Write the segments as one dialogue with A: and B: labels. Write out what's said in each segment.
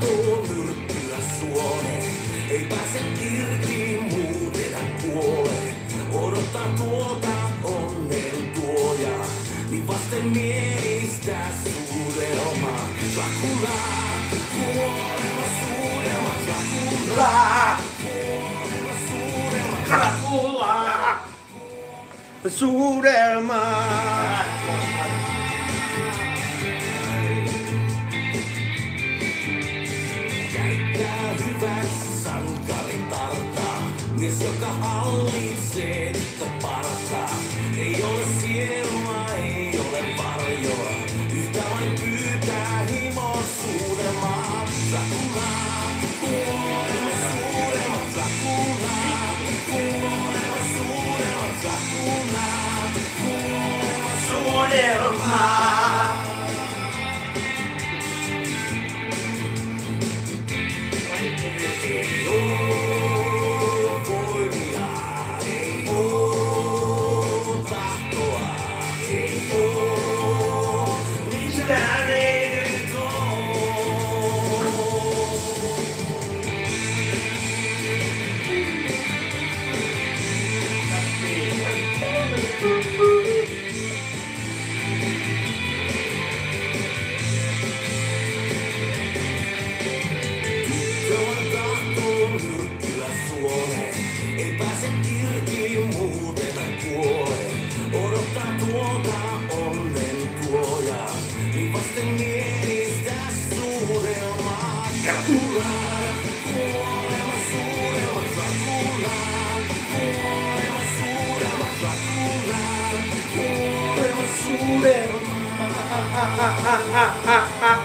A: tahtoo myrkkyä suoneen. Ei pääse irti muuten kuolee. Odottaa tuota onnen tuoja, niin vasten mielistä suudelma. Dracula, kuolema suudelma, Dracula. Kuolema Dracula. Käyttää suudelma. Ei Basure. Basure.
B: Basure.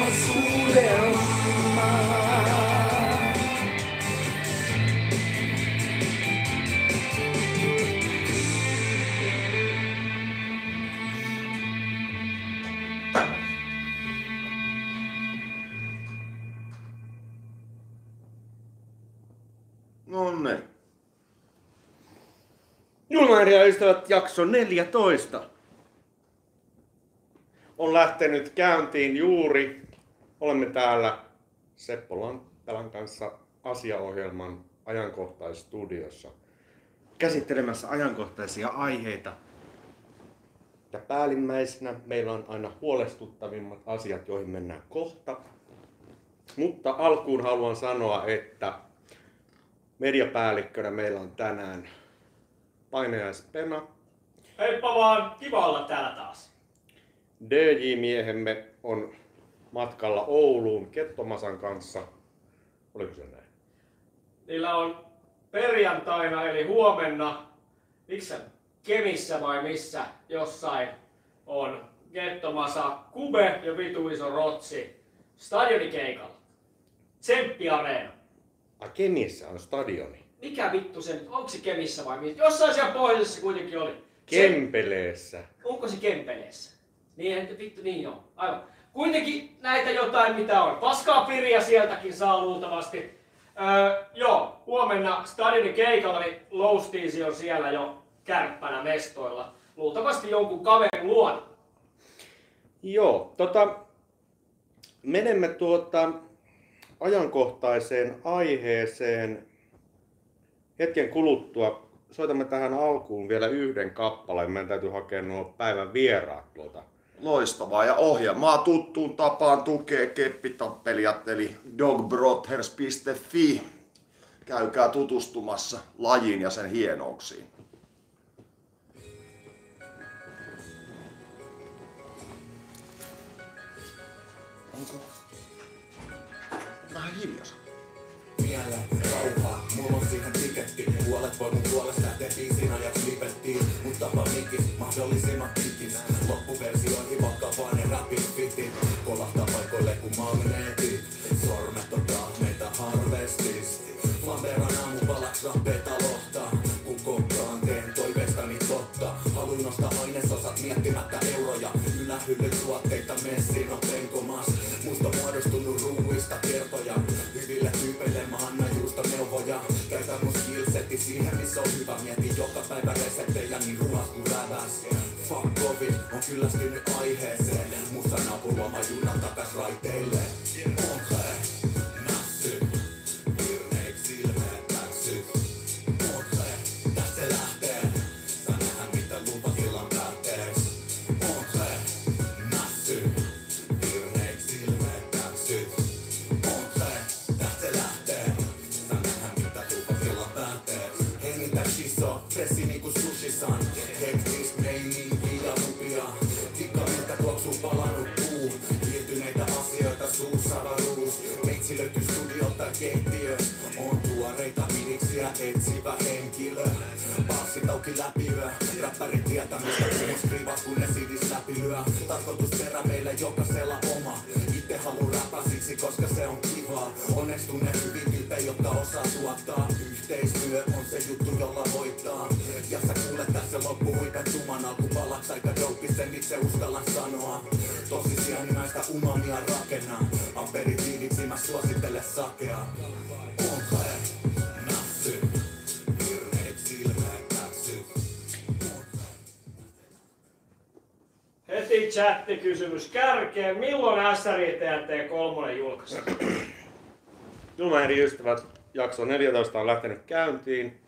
B: Basure. Ystävät jakso 14 on lähtenyt käyntiin juuri. Olemme täällä Seppo Lanttelan kanssa asiaohjelman ajankohtaisstudiossa käsittelemässä ajankohtaisia aiheita. Ja päällimmäisenä meillä on aina huolestuttavimmat asiat, joihin mennään kohta. Mutta alkuun haluan sanoa, että mediapäällikkönä meillä on tänään painajaispena.
C: Heippa vaan, kiva olla täällä taas.
B: DJ-miehemme on matkalla Ouluun Kettomasan kanssa. Oliko se näin?
C: Niillä on perjantaina eli huomenna, missä Kemissä vai missä jossain on Gettomasa Kube ja vitu iso rotsi stadionikeikalla. Tsemppi Areena.
B: Ai Kemissä on stadioni.
C: Mikä vittu se onko se Kemissä vai missä? Jossain siellä pohjoisessa kuitenkin oli. Se,
B: Kempeleessä.
C: onko se Kempeleessä? Niin, vittu niin joo. Aivan. Kuitenkin näitä jotain mitä on. Paskaa piriä sieltäkin saa luultavasti. Öö, joo, huomenna stadionin keikalla, niin Lowsteezy on siellä jo kärppänä mestoilla. Luultavasti jonkun kaverin luona.
B: Joo, tota, menemme tuota ajankohtaiseen aiheeseen hetken kuluttua. Soitamme tähän alkuun vielä yhden kappaleen. Meidän täytyy hakea nuo päivän vieraat tuolta.
D: Loistavaa ja ohjelmaa tuttuun tapaan tukee keppitappelijat eli dogbrothers.fi. Käykää tutustumassa lajiin ja sen hienouksiin. Onko? Vähän hiljaa.
A: Miele, Puolet voi mun puolesta lähteä biisin ajaksi lipettiin Mut tapa mikis, mahdollisimman kikis Loppuversio ivakka vaan ne rapit fitit Kolahtaa paikoille ku magneetit Sormet on tahmeita harvestisti Flamberan aamupalaks rappeeta lohtaa Kun kokkaan teen toiveestani totta. Haluin nostaa ainesosat miettimättä euroja. Ylähyllyt tuotteita messiin on penkomas se on hyvä Mietin joka päivä reseptejä niin ruoat kuin räväs Fuck covid, on
E: kyllästynyt aiheeseen. Musta napuloima junan takas raiteilleen. Henkilö Passit auki läpi yö Räppärit tietää mistä puhun skrivat kun ne sidis läpi lyö Tarkoitusperä meillä jokaisella oma Itse haluun räpää siksi koska se on kivaa Onneksi tunne hyvin tyyppejä jotka osaa tuottaa Yhteistyö on se juttu jolla voittaa Ja sä kuulet tässä loppuhuipen tuman alku palaks aika dope sen itse uskallan sanoa Tosisiaan näistä umamia rakenna Aperitiiviksi mä suosittele sakea
C: Heti chattikysymys kärkeen. Milloin SRITLT 3 julkaistaan?
B: Ilmaeri ystävät, jakso 14 on lähtenyt käyntiin.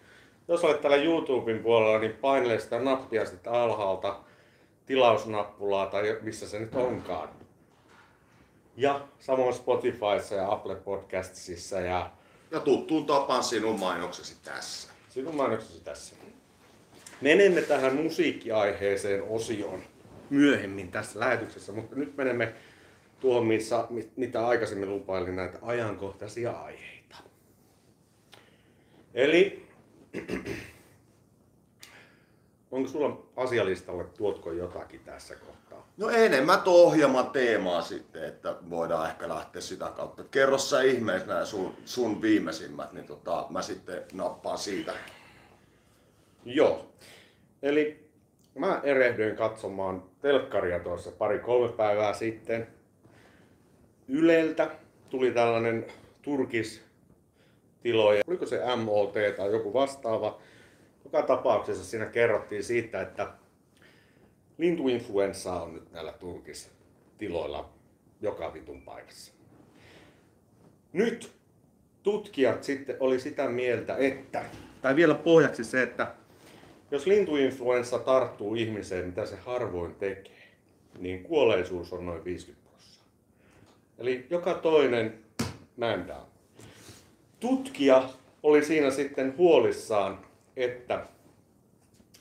B: Jos olet täällä YouTuben puolella, niin painele sitä nappia sitten alhaalta, tilausnappulaa tai missä se nyt onkaan. Ja samoin Spotifyssa ja Apple Podcastsissa ja
D: Ja tuttuun tapaan sinun mainoksesi tässä.
B: sinun mainoksesi tässä. Menemme tähän musiikkiaiheeseen osioon myöhemmin tässä lähetyksessä, mutta nyt menemme tuohon, missä, mi- mitä aikaisemmin lupailin näitä ajankohtaisia aiheita. Eli onko sulla asialistalle, tuotko jotakin tässä kohtaa?
D: No enemmän tuo ohjelman teemaa sitten, että voidaan ehkä lähteä sitä kautta. Kerro sä ihmeessä nämä sun, sun viimeisimmät, niin tota, mä sitten nappaan siitä.
B: Joo. Eli mä erehdyin katsomaan telkkaria tuossa pari-kolme päivää sitten. Yleltä tuli tällainen turkistiloja, oliko se MOT tai joku vastaava. Joka tapauksessa siinä kerrottiin siitä, että lintuinfluenssa on nyt näillä turkistiloilla joka vitun paikassa. Nyt tutkijat sitten oli sitä mieltä, että, tai vielä pohjaksi se, että jos lintuinfluenssa tarttuu ihmiseen, mitä se harvoin tekee, niin kuolleisuus on noin 50 prosenttia. Eli joka toinen down. Tutkija oli siinä sitten huolissaan, että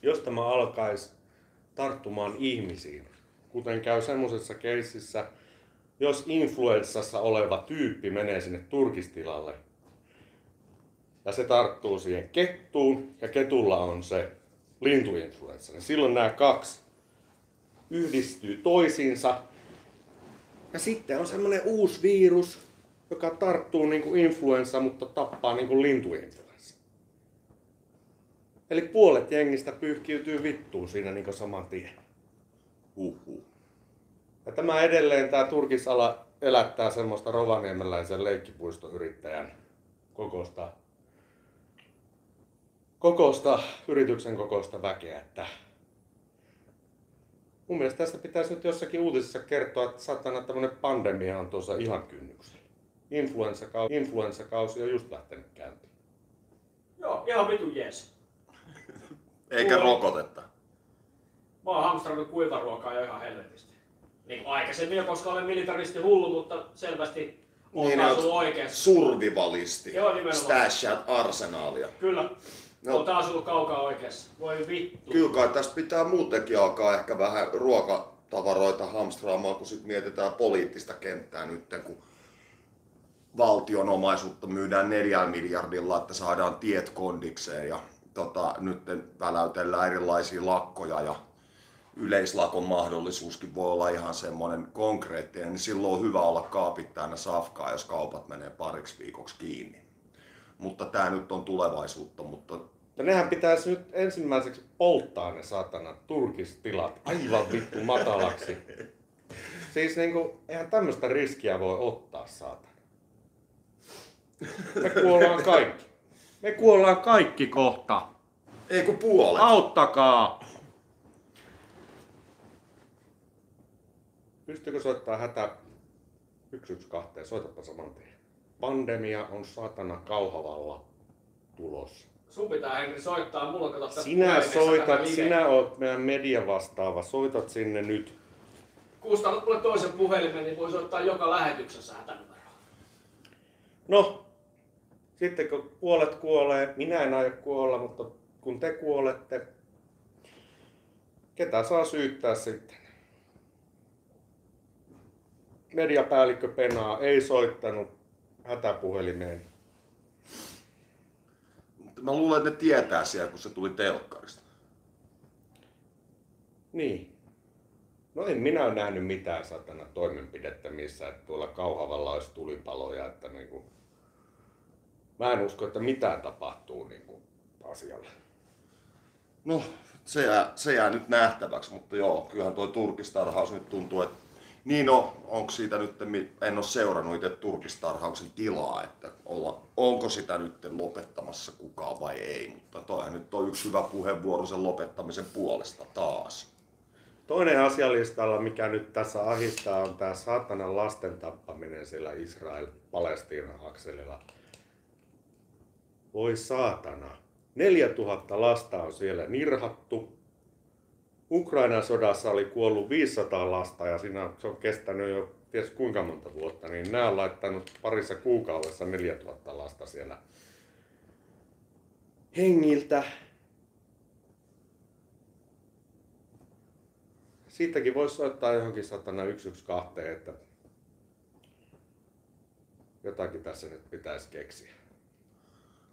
B: jos tämä alkaisi tarttumaan ihmisiin, kuten käy semmoisessa keississä, jos influenssassa oleva tyyppi menee sinne turkistilalle ja se tarttuu siihen kettuun ja ketulla on se lintuinfluenssa, niin silloin nämä kaksi yhdistyy toisiinsa ja sitten on semmoinen uusi virus, joka tarttuu niin kuin influenssa, mutta tappaa niin kuin lintuinfluenssa. Eli puolet jengistä pyyhkiytyy vittuun siinä niin kuin saman tien.
D: Huhhuh.
B: Ja tämä edelleen, tämä turkisala elättää semmoista rovaniemeläisen leikkipuistoyrittäjän kokosta, kokosta, yrityksen kokosta väkeä, että mun mielestä tästä pitäisi nyt jossakin uutisissa kertoa, että satana tämmöinen pandemia on tuossa ihan kynnyksellä. Influenssakausi, influenssakausi on just lähtenyt käyntiin.
C: Joo, ihan vitu jees.
D: Eikä
C: Kuule.
D: rokotetta.
C: Mä oon hamstrannut kuivaruokaa jo ihan helvetisti. Niin kuin aikaisemmin jo, koska olen militaristi hullu, mutta selvästi on
D: Niin, oot
C: oikeassa.
D: Survivalisti.
C: Joo, nimenomaan.
D: Stash at arsenaalia.
C: Kyllä.
D: No.
C: On taas ollut kaukaa oikeassa. Voi vittu.
D: Kyllä kai tästä pitää muutenkin alkaa ehkä vähän ruokatavaroita hamstraamaan, kun sit mietitään poliittista kenttää nyt, kun valtion omaisuutta myydään neljällä miljardilla, että saadaan tiet kondikseen ja tota, nyt väläytellään erilaisia lakkoja ja yleislakon mahdollisuuskin voi olla ihan semmoinen konkreettinen, niin silloin on hyvä olla kaapit täynnä safkaa, jos kaupat menee pariksi viikoksi kiinni. Mutta tämä nyt on tulevaisuutta, mutta
B: Ja nehän pitäisi nyt ensimmäiseksi polttaa ne satana turkistilat aivan vittu matalaksi. Siis niinku, eihän tämmöistä riskiä voi ottaa saatana. Me kuollaan kaikki. Me kuollaan kaikki kohta.
D: ei kun puolet.
B: Auttakaa! Pystyykö soittaa hätä 112? Soitapa saman tien. Pandemia on saatana kauhavalla tulossa.
C: Sun pitää Henri soittaa, tässä
B: Sinä soitat, sinä oot meidän media vastaava. Soitat sinne nyt.
C: Kustantat mulle toisen puhelimen, niin voi soittaa joka lähetyksessä hätänumeroa.
B: No, sitten kun puolet kuolee, minä en aio kuolla, mutta kun te kuolette, ketä saa syyttää sitten? Mediapäällikkö Penaa ei soittanut hätäpuhelimeen.
D: Mä luulen, että ne tietää siellä, kun se tuli telkkarista.
B: Niin. No en minä ole nähnyt mitään satana toimenpidettä missä, että tuolla Kauhavalla olisi tulipaloja, että niinku, mä en usko, että mitään tapahtuu niinku asialle.
D: No, se jää, se jää nyt nähtäväksi, mutta joo, kyllähän toi turkistarhaus nyt tuntuu, että niin no, onko siitä nyt, en ole seurannut itse turkistarhauksen tilaa, että olla, onko sitä nyt lopettamassa kukaan vai ei, mutta toihan nyt on yksi hyvä puheenvuoro sen lopettamisen puolesta taas.
B: Toinen asialistalla, mikä nyt tässä ahistaa, on tämä saatanan lasten tappaminen sillä Israel-Palestiina-akselilla. Voi saatana. 4000 lasta on siellä nirhattu. Ukrainan sodassa oli kuollut 500 lasta ja siinä se on kestänyt jo ties kuinka monta vuotta, niin nämä on laittanut parissa kuukaudessa 4000 lasta siellä hengiltä. Siitäkin voisi soittaa johonkin satana 112, että jotakin tässä nyt pitäisi keksiä.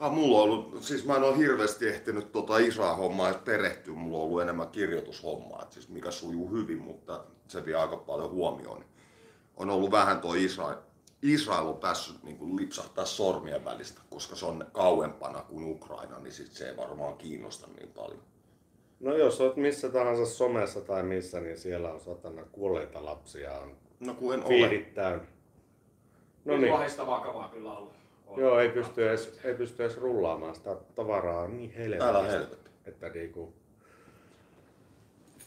D: Ah, mulla on ollut, siis mä en ole hirveästi ehtinyt tota Israel-hommaa edes perehtyä, mulla on ollut enemmän kirjoitushommaa, siis mikä sujuu hyvin, mutta se vie aika paljon huomioon. Niin On ollut vähän tuo Israel, Israel on päässyt niin kuin lipsahtaa sormien välistä, koska se on kauempana kuin Ukraina, niin sit se ei varmaan kiinnosta niin paljon.
B: No jos olet missä tahansa somessa tai missä, niin siellä on satana kuolleita lapsia, on
D: No kun en ole.
B: täynnä. No niin.
C: Vakavaa kyllä ollut. On.
B: Joo, ei pysty, edes, ei pysty edes rullaamaan sitä tavaraa niin
D: helvetti.
B: Että niinku...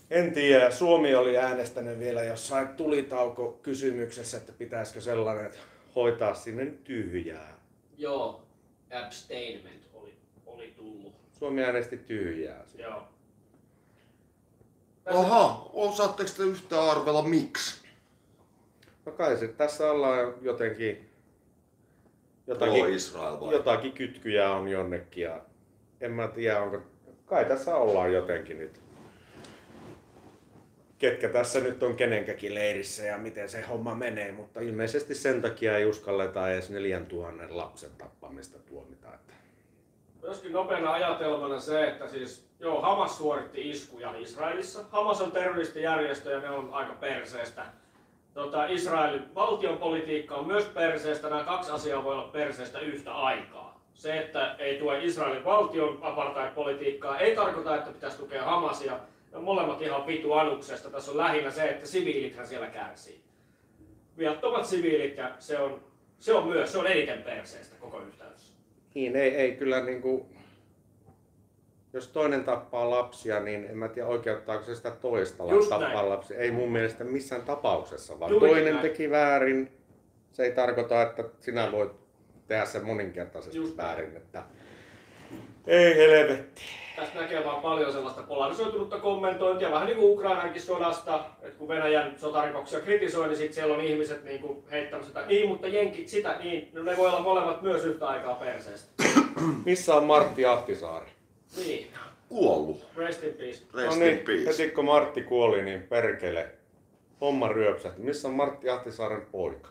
B: En tiedä, Suomi oli äänestänyt vielä jossain tulitauko kysymyksessä, että pitäisikö sellainen hoitaa sinne tyhjää.
C: Joo, abstainment oli, oli tullut.
B: Suomi äänesti tyhjää.
C: Joo.
D: Aha, osaatteko te yhtään arvella miksi?
B: No kai se, tässä ollaan jotenkin...
D: Pro
B: Jotakin,
D: Israel vai?
B: jotakin kytkyjä on jonnekin ja en mä tiedä onko... Kai tässä ollaan jotenkin nyt. Ketkä tässä nyt on kenenkäkin leirissä ja miten se homma menee, mutta ilmeisesti sen takia ei uskalleta edes 4000 lapsen tappamista tuomita. Että
C: Myöskin nopeana ajatelmana se, että siis joo, Hamas suoritti iskuja Israelissa. Hamas on terroristijärjestö ja ne on aika perseestä. Tota, Israelin valtion politiikka on myös perseestä. Nämä kaksi asiaa voi olla perseestä yhtä aikaa. Se, että ei tue Israelin valtion apartheid-politiikkaa, ei tarkoita, että pitäisi tukea Hamasia. Ne molemmat ihan vitu anuksesta. Tässä on lähinnä se, että siviilithän siellä kärsii. Viattomat siviilit ja se on, se on myös, se on eniten perseestä koko yhtälössä.
B: niin ei, ei kyllä niinku... Jos toinen tappaa lapsia, niin en mä tiedä oikeuttaako se sitä toista
C: Just
B: tappaa
C: näin.
B: lapsia. Ei mun mielestä missään tapauksessa, vaan
C: Juuri
B: toinen
C: näin.
B: teki väärin. Se ei tarkoita, että sinä voit tehdä sen moninkertaisesti
C: Just näin.
B: väärin. Että... Ei helvetti.
C: Tästä näkee vaan paljon sellaista polarisoitunutta kommentointia, vähän niin kuin Ukrainankin sodasta, että kun Venäjän sotarikoksia kritisoi, niin sitten siellä on ihmiset niin kuin heittämässä sitä, niin mutta jenkit sitä, niin, no ne voi olla molemmat myös yhtä aikaa perseestä.
B: Missä on Martti Ahtisaari?
C: Niin,
D: Kuollut.
C: rest in peace.
D: Rest
B: no
D: in
B: niin,
D: peace.
B: heti kun Martti kuoli, niin perkele. Homma ryöpsähti. Missä on Martti Ahtisaaren poika?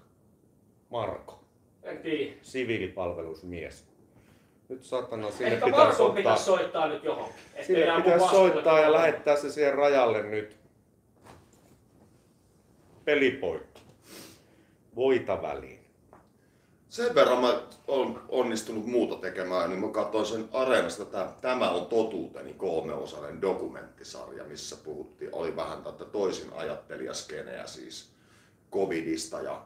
B: Marko.
C: En tiedä.
B: Siviilipalvelusmies. Nyt satana sinne
C: Ehkä
B: pitäisi ottaa...
C: pitäisi soittaa nyt johonkin.
B: Sinne pitäisi
C: vastuulle
B: soittaa ja lähettää se siihen rajalle nyt. Pelipoikki. Voita väliin.
D: Sen verran mä olen onnistunut muuta tekemään, niin mä katsoin sen Areenasta, tämä, tämä on totuuteni kolmeosainen dokumenttisarja, missä puhuttiin, oli vähän tätä toisin ajattelijaskeneä siis covidista ja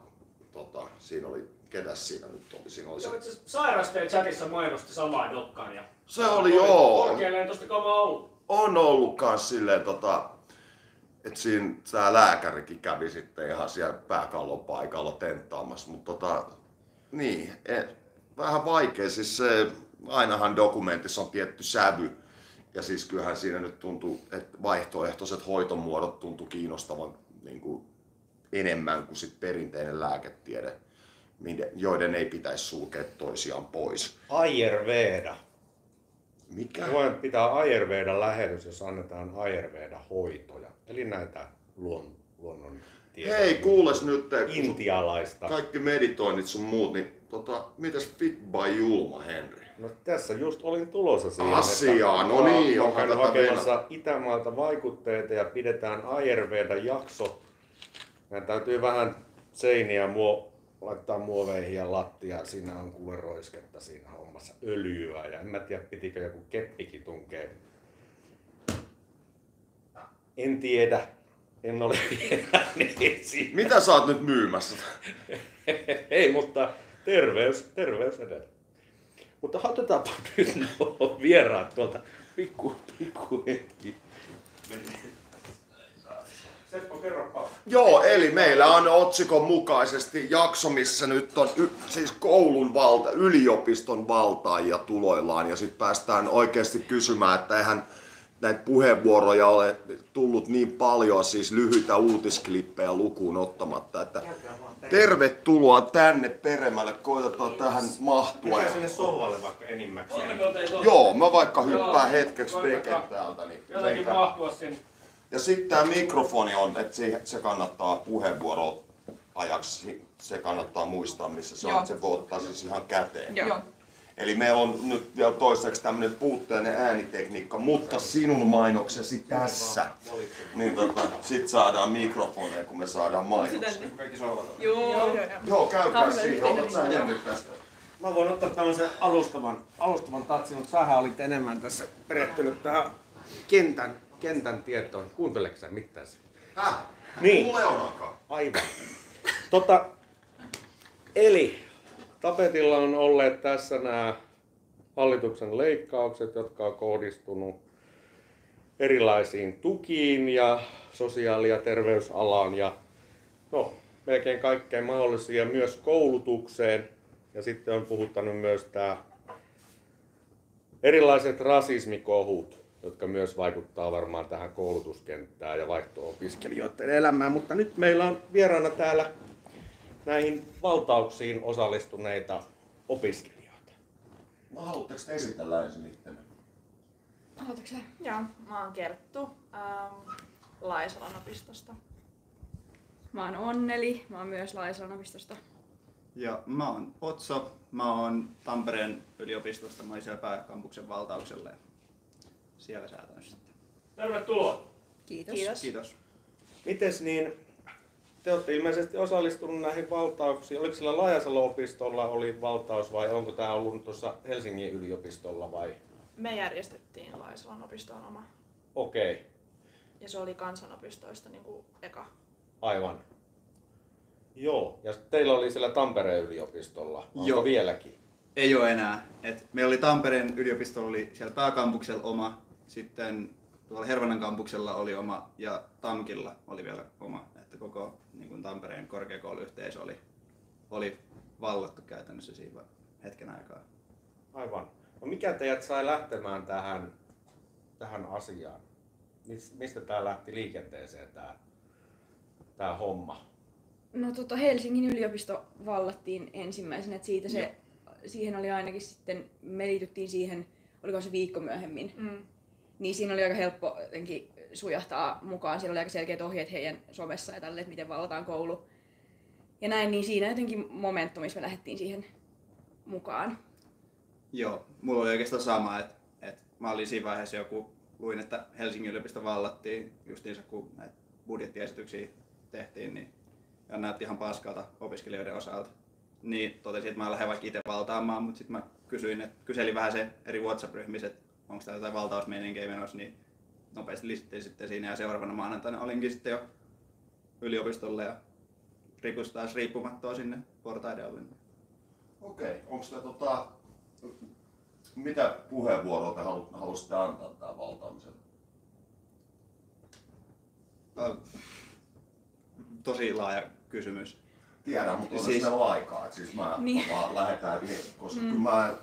D: tota, siinä oli, ketäs siinä nyt oli, siinä oli se,
C: Sairasteen chatissa mainosti samaa dokkaria.
D: se oli joo,
C: Korkealentoista kamaa ollut.
D: on ollut kans silleen tota, että siinä tämä lääkärikin kävi sitten ihan siellä pääkallon paikalla tenttaamassa, mutta tota, niin, et, vähän vaikea, siis se, ainahan dokumentissa on tietty sävy, ja siis kyllähän siinä nyt tuntuu, että vaihtoehtoiset hoitomuodot tuntuu kiinnostavan niin kuin enemmän kuin sit perinteinen lääketiede, joiden ei pitäisi sulkea toisiaan pois.
B: Ayurveda.
D: Mikä?
B: Voin pitää Ayurvedan lähetys, jos annetaan Ayurveda hoitoja. Eli näitä luon, luonnon tietoja.
D: Hei, kuules nyt, kun
B: Intialaista.
D: kaikki meditoinnit sun muut, niin tota, mitäs Fit by Julma, Henri?
B: No tässä just olin tulossa siihen,
D: Asiaa,
B: että
D: no niin,
B: mä
D: onhan
B: käyn
D: tätä
B: hakemassa Itämaalta vaikutteita ja pidetään Ayurveda jakso. Meidän täytyy vähän seiniä muo, laittaa muoveihin ja lattia. Siinä on kuule roisketta siinä hommassa, öljyä ja en mä tiedä pitikö joku keppikin tunkee. En tiedä, en ole vielä niin siinä.
D: Mitä sä oot nyt myymässä?
B: Ei, mutta terveys, terveys edellä. Mutta otetaanpa nyt nuo vieraat tuolta pikku, pikku hetki. Seppo, kerropa.
D: Joo, eli meillä on otsikon mukaisesti jakso, missä nyt on y- siis koulun valta, yliopiston valtaajia tuloillaan ja sitten päästään oikeasti kysymään, että eihän näitä puheenvuoroja ole tullut niin paljon, siis lyhyitä uutisklippejä lukuun ottamatta, että tervetuloa tänne peremmälle, koitetaan tähän mahtua.
B: Mennään sinne sohvalle vaikka enimmäkseen.
D: Joo, mä vaikka hyppään
C: Joo.
D: hetkeksi veken täältä. Niin
C: mahtua sinne.
D: Ja sitten tämä mikrofoni on, että se, se kannattaa puheenvuoro ajaksi, se kannattaa muistaa missä se on, että se voi ottaa siis ihan käteen.
F: Joo.
D: Eli meillä on nyt vielä toiseksi tämmöinen puutteellinen äänitekniikka, mutta sinun mainoksesi tässä. Niin tota, sit saadaan mikrofoneja, kun me saadaan mainoksia.
F: Joo. Joo.
D: Joo, käykää siihen, otat sä tästä.
B: Mä voin ottaa tämmöisen alustavan, alustavan tatsin, mutta sähän olit enemmän tässä perehtynyt tähän kentän, kentän tietoon. Kuunteleksä mitään?
D: Häh?
B: Niin.
D: Mulle on.
B: Aivan. Tota, eli tapetilla on olleet tässä nämä hallituksen leikkaukset, jotka on kohdistunut erilaisiin tukiin ja sosiaali- ja terveysalaan ja no, melkein kaikkeen mahdollisia myös koulutukseen. Ja sitten on puhuttanut myös tämä erilaiset rasismikohut, jotka myös vaikuttaa varmaan tähän koulutuskenttään ja vaihto-opiskelijoiden elämään. Mutta nyt meillä on vieraana täällä näihin valtauksiin osallistuneita opiskelijoita.
D: No, haluatteko te esitellä ensin itse?
F: Haluatko sä? Joo, mä oon Kerttu ähm, Laisalan opistosta.
G: Mä oon Onneli, mä oon myös Laisalan opistosta.
H: Ja mä oon Otso, mä oon Tampereen yliopistosta, mä oon siellä pääkampuksen valtauksella ja siellä säätän sitten.
C: Tervetuloa.
G: Kiitos.
F: Kiitos.
H: Kiitos.
B: Mites niin, te olette ilmeisesti osallistunut näihin valtauksiin. Oliko sillä Laajasalo-opistolla oli valtaus vai onko tämä ollut tuossa Helsingin yliopistolla vai?
F: Me järjestettiin Laisalan opistoon oma.
B: Okei, okay,
F: Ja se oli kansanopistoista niin kuin eka.
B: aivan. Joo, ja teillä oli siellä Tampereen yliopistolla. Onko
H: Joo.
B: vieläkin?
H: Ei ole enää. Et meillä oli Tampereen yliopistolla oli siellä pääkampuksella oma, sitten tuolla Hervannan kampuksella oli oma ja Tamkilla oli vielä oma. Koko niin kuin Tampereen korkeakouluyhteisö oli, oli vallattu käytännössä siinä hetken aikaa.
B: Aivan. No mikä teidät sai lähtemään tähän, tähän asiaan? Mis- Mistä tämä lähti liikenteeseen tämä, tämä homma?
G: No tota, Helsingin yliopisto vallattiin ensimmäisenä, että siitä se, siihen oli ainakin sitten, me liityttiin siihen, oliko se viikko myöhemmin,
F: Mm.
G: Niin siinä oli aika helppo jotenkin sujahtaa mukaan. Siellä oli aika selkeät ohjeet heidän somessa ja tälle, että miten vallataan koulu. Ja näin, niin siinä jotenkin momentumissa me lähdettiin siihen mukaan.
H: Joo, mulla oli oikeastaan sama, että, että mä olin siinä vaiheessa joku, luin, että Helsingin yliopisto vallattiin justiinsa kun näitä budjettiesityksiä tehtiin, niin ja näytti ihan paskalta opiskelijoiden osalta. Niin totesin, että mä lähden vaikka itse valtaamaan, mutta sitten mä kysyin, että kyselin vähän se eri WhatsApp-ryhmissä, että onko täällä jotain valtausmeininkiä menossa, niin nopeasti listattiin sitten siinä ja seuraavana maanantaina olinkin sitten jo yliopistolla ja Rikus taas riippumattoa sinne portaiden alle.
D: Okei, onko te tota, mitä puheenvuoroa te halu, halusitte antaa tähän valtaamiselle?
H: Ö, tosi laaja kysymys.
D: Tiedän, mutta on
H: Siis-
D: meillä aikaa. Siis mä
G: Niin.
D: niin. vaan lähetään, koska mm. kyllä mä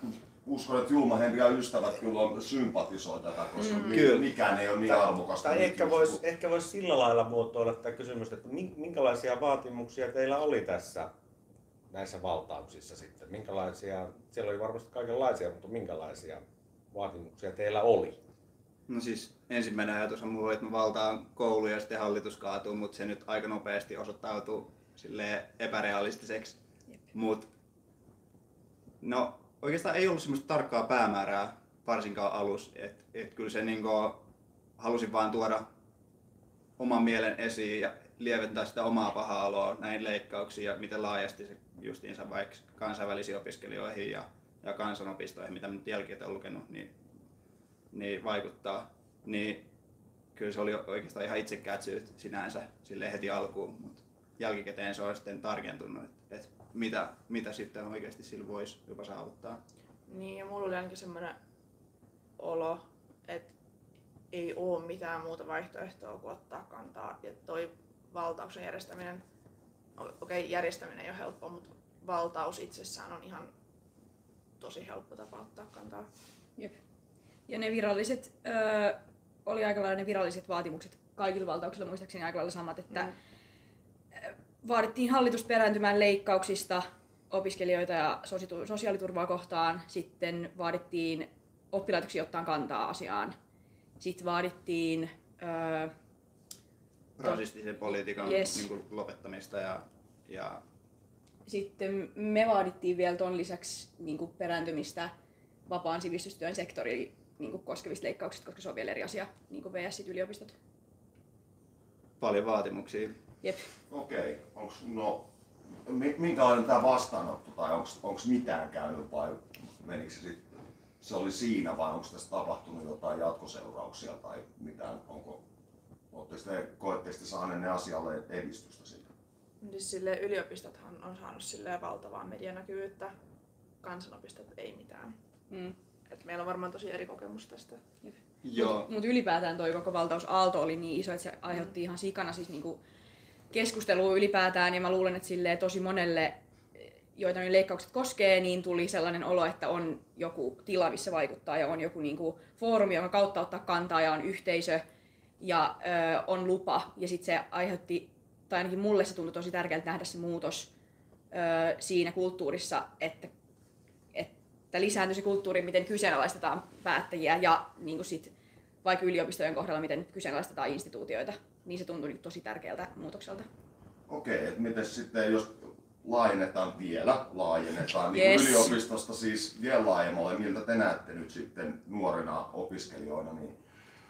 D: uskon, että Julma Henri ja ystävät kyllä on sympatisoi tätä, koska mm.
H: Kyllä.
D: mikään ei ole niin arvokasta.
B: Tai ehkä voisi ehkä vois sillä lailla muotoilla tätä kysymystä, että min- minkälaisia vaatimuksia teillä oli tässä näissä valtauksissa sitten? Minkälaisia, siellä oli varmasti kaikenlaisia, mutta minkälaisia vaatimuksia teillä oli?
H: No siis ensimmäinen ajatus on mulla, että mä valtaan koulu ja sitten hallitus kaatuu, mutta se nyt aika nopeasti osoittautuu silleen epärealistiseksi. Mut, no oikeastaan ei ollut semmoista tarkkaa päämäärää varsinkaan alus. Et, et kyllä se niinku, halusin vaan tuoda oman mielen esiin ja lieventää sitä omaa pahaa oloa näihin leikkauksiin ja miten laajasti se justiinsa vaikka kansainvälisiin opiskelijoihin ja, ja kansanopistoihin, mitä nyt jälkikäteen olen lukenut, niin, niin vaikuttaa. Niin kyllä se oli oikeastaan ihan itsekkäät syyt sinänsä sille heti alkuun, mutta jälkikäteen se on sitten tarkentunut, että, että mitä, mitä sitten oikeasti sillä voisi jopa saavuttaa.
F: Niin, ja mulla oli ainakin semmoinen olo, että ei oo mitään muuta vaihtoehtoa kuin ottaa kantaa. Ja toi valtauksen järjestäminen, okei okay, järjestäminen ei ole helppo, mutta valtaus itsessään on ihan tosi helppo tapa ottaa kantaa.
G: Jep. Ja ne viralliset, öö, oli aika lailla ne viralliset vaatimukset kaikilla valtauksilla muistaakseni aika lailla samat, että
F: Mm.
G: Vaadittiin hallitus perääntymään leikkauksista opiskelijoita ja sosiaaliturvaa kohtaan, sitten vaadittiin oppilaitoksia ottaa kantaa asiaan, sitten vaadittiin öö,
H: Rasistisen politiikan
G: Yes.
H: niin kuin lopettamista ja, ja
G: sitten me vaadittiin vielä ton lisäksi niin kuin perääntymistä vapaan sivistystyön sektoriin niin kuin koskevista leikkauksista, koska se on vielä eri asia, niin kuin VS sit yliopistot.
H: paljon vaatimuksia.
G: Jep.
D: Okei, onks, no, mi- minkälainen tämä vastaanotto tai onko mitään käynyt vai menikö se sitten, se oli siinä vai onko tässä tapahtunut jotain jatkoseurauksia tai mitään, onko, sitten, koette sitten saaneet ne asialle edistystä siitä?
F: Siis sille yliopistothan on saanut silleen valtavaa medianäkyvyyttä, kansanopistot ei mitään.
G: Mm.
F: Et meillä on varmaan tosi eri kokemus tästä.
H: Joo,
G: Mutta mut ylipäätään toi koko valtausaalto oli niin iso, että se aiheutti ihan sikana siis niinku keskustelua ylipäätään. Ja mä luulen, että silleen tosi monelle, joita ne leikkaukset koskee, niin tuli sellainen olo, että on joku tila, missä vaikuttaa ja on joku niinku foorumi, jonka kautta ottaa kantaa ja on yhteisö ja ö, on lupa. Ja sitten se aiheutti, tai ainakin mulle se tuntui tosi tärkeältä nähdä se muutos ö, siinä kulttuurissa, että että lisääntyi se kulttuuri, miten kyseenalaistetaan päättäjiä ja niin kuin sit, vaikka yliopistojen kohdalla, miten kyseenalaistetaan instituutioita, niin se tuntui niin tosi tärkeältä muutokselta.
D: Okei, että miten sitten jos laajennetaan vielä, laajennetaan niin
G: Yes.
D: yliopistosta siis vielä laajemmalle, miltä te näette nyt sitten nuorina opiskelijoina niin,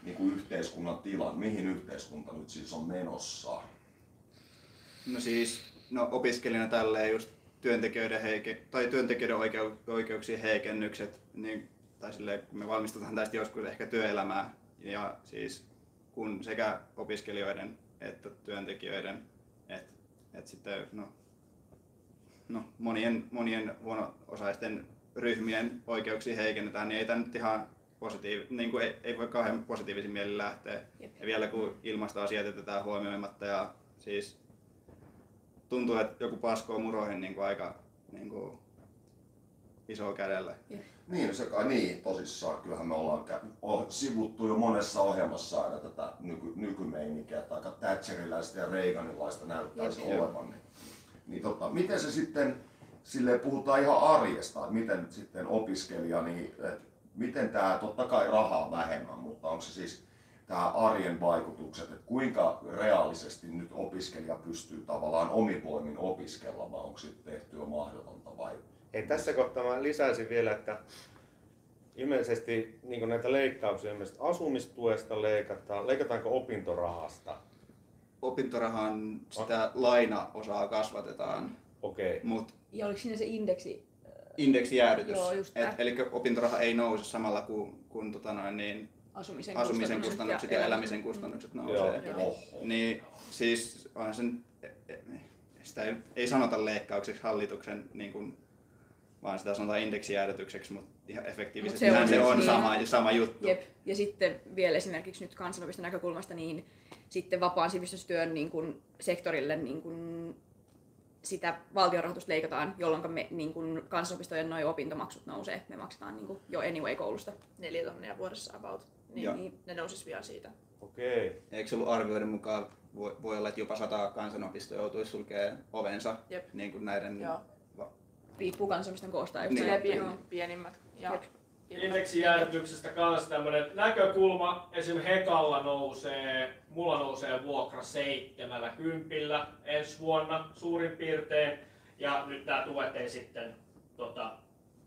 D: niin kuin yhteiskunnan tilan, mihin yhteiskunta nyt siis on menossa?
H: no siis no opiskelijana tälleen just työntekijöiden, heike, tai työntekijöiden oikeu, oikeuksien heikennykset, niin, tai silleen, kun me valmistutaan tästä joskus ehkä työelämää, ja siis kun sekä opiskelijoiden että työntekijöiden, että et sitten no, no, monien, monien huono-osaisten ryhmien oikeuksia heikennetään, niin ei tämä nyt ihan positiiv- niin kuin ei, ei voi kauhean positiivisin mielin lähteä.
G: Jep.
H: Ja vielä kun ilmastoasiat jätetään huomioimatta ja siis tuntuu, että joku paskoo muroihin niin kuin aika niin kuin iso kädellä.
D: Niin, se kai niin, tosissaan. Kyllähän me ollaan kä- oh, sivuttu jo monessa ohjelmassa aina tätä nyky, nykymeininkiä, että aika Thatcheriläistä ja Reaganilaista näyttäisi
H: Jep.
D: olevan. Niin, niin tota, miten se sitten, sille puhutaan ihan arjesta, että miten sitten opiskelija, niin et, miten tämä, totta kai rahaa vähemmän, mutta onko se siis tämä arjen vaikutukset, että kuinka reaalisesti nyt opiskelija pystyy tavallaan omin voimin opiskella, vai onko sitten tehty jo mahdotonta vai
B: Ei, tässä kohtaa mä lisäisin vielä, että ilmeisesti niin näitä leikkauksia ilmeisesti asumistuesta leikataan. Leikataanko opintorahasta?
H: Opintorahan sitä lainaosaa kasvatetaan,
B: Okei.
H: mutta
G: Ja oliko siinä se indeksi?
H: indeksijäädytys.
G: Joo, just tää.
H: Et, eli opintoraha ei nouse samalla kuin, kuin tota noin, niin
G: Asumisen,
H: asumisen kustannukset ja, elämisen kustannukset nousee.
B: Joo.
D: Oho.
H: Niin siis onhan sen, sitä ei, ei sanota leikkaukseksi hallituksen, niin kuin, vaan sitä sanotaan indeksijäädytykseksi, mutta ihan efektiivisesti
G: Mut se on
H: se on
G: niin.
H: sama, sama juttu.
G: Jep. Ja sitten vielä esimerkiksi nyt kansanopiston näkökulmasta, niin sitten vapaan sivistystyön niin kuin, sektorille niin kuin, sitä valtionrahoitusta leikataan, jolloin me niin kuin, kansanopistojen noi opintomaksut nousee. Me maksetaan niin kuin, jo anyway koulusta.
F: Neljä tonnia vuodessa about. Niin,
H: Joo.
F: niin ne nousis vielä siitä.
B: Okei.
H: Eikö se ollut arvioiden mukaan, voi, voi olla, että jopa sata kansanopistoa joutuisi sulkemaan ovensa
F: Jep.
H: niin kuin näiden
F: Joo.
G: Riippuu kansanopiston koosta.
H: Niin.
F: Silleen pien, pienimmät. Ja
G: Jep.
C: Indeksijäädytyksestä kanssa tämmönen näkökulma. Esim. Hekalla nousee, mulla nousee vuokra 70 ensi vuonna suurin piirtein. Ja nyt tää tuet ei sitten tota,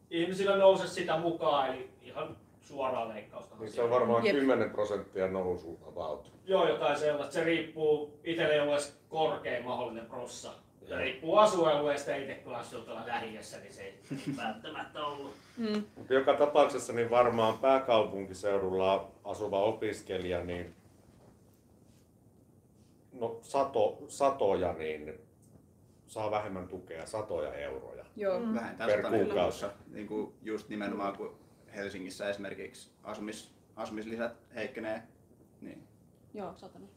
C: ihmisillä nouse sitä mukaan, eli ihan suoraan leikkausta.
B: Niin se on varmaan
G: Jep.
B: 10 prosenttia nousu about.
C: Joo, jotain sellaista. Se riippuu, itselle ei ole korkein mahdollinen prossa. Se riippuu asuinalueesta, itse kun asuu tuolla lähiössä, niin se ei välttämättä ollut.
G: Mm.
B: Mutta joka tapauksessa niin varmaan pääkaupunkiseudulla asuva opiskelija, niin no sato, satoja, niin saa vähemmän tukea, satoja euroja.
G: Joo.
F: Mm.
H: vähentää
B: Per kuukausi.
H: Niin kuin just nimenomaan kun Helsingissä esimerkiksi asumis, asumislisät heikkenee, niin
G: Joo, satanen.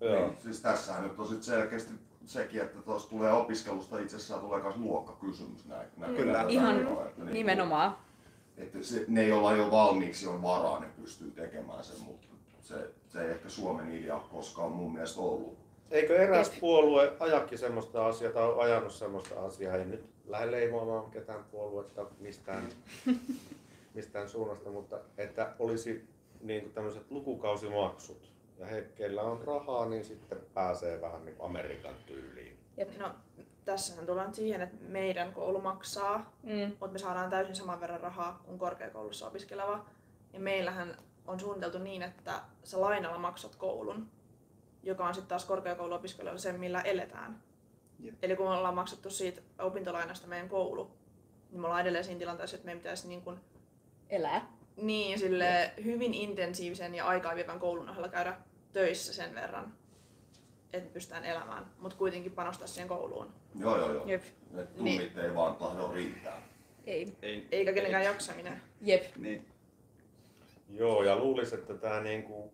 B: Joo.
D: Niin, siis tässähän nyt on sit selkeästi sekin, että tuossa tulee opiskelusta itsessään tulee myös luokkakysymys näin. näin
H: Kyllä.
D: näin
G: Ihan
D: tavalla, että niin
G: Nimenomaan.
D: Että se, ne, joilla jo valmiiksi on varaa, ne pystyy tekemään sen, mutta se, se ei ehkä Suomen idea koskaan mun mielestä ollut.
B: Eikö eräs puolue ajakin semmoista asiaa tai ajanut semmoista asiaa, ei nyt lähde leivoamaan ketään puoluetta mistään, mistään suunnasta, mutta että olisi niin kuin tämmöiset lukukausimaksut. Ja he, keillä on rahaa, niin sitten pääsee vähän niin kuin Amerikan tyyliin.
F: No, tässähän tullaan siihen, että meidän koulu maksaa,
G: Mm.
F: mutta me saadaan täysin saman verran rahaa kuin korkeakoulussa opiskeleva. Ja meillähän on suunniteltu niin, että sä lainalla maksat koulun, joka on sitten taas korkeakouluopiskelijoilla se, millä eletään.
H: Jep.
F: Eli kun me ollaan maksettu siitä opintolainasta meidän koulu, niin me ollaan edelleen siinä tilanteessa, että meidän pitäisi niin kuin
G: Elää.
F: niin sille hyvin intensiivisen ja aikaa vievän koulun ohella käydä töissä sen verran, että pystytään elämään, mutta kuitenkin panostaa siihen kouluun.
D: Joo, joo, joo.
G: Jep.
D: Ne tunnit ei vaan tahdo riittää.
G: Ei.
H: ei,
F: Eikä kenenkään jaksaminen.
G: Jep.
H: niin,
B: Joo, ja luulisin, että tämä niinku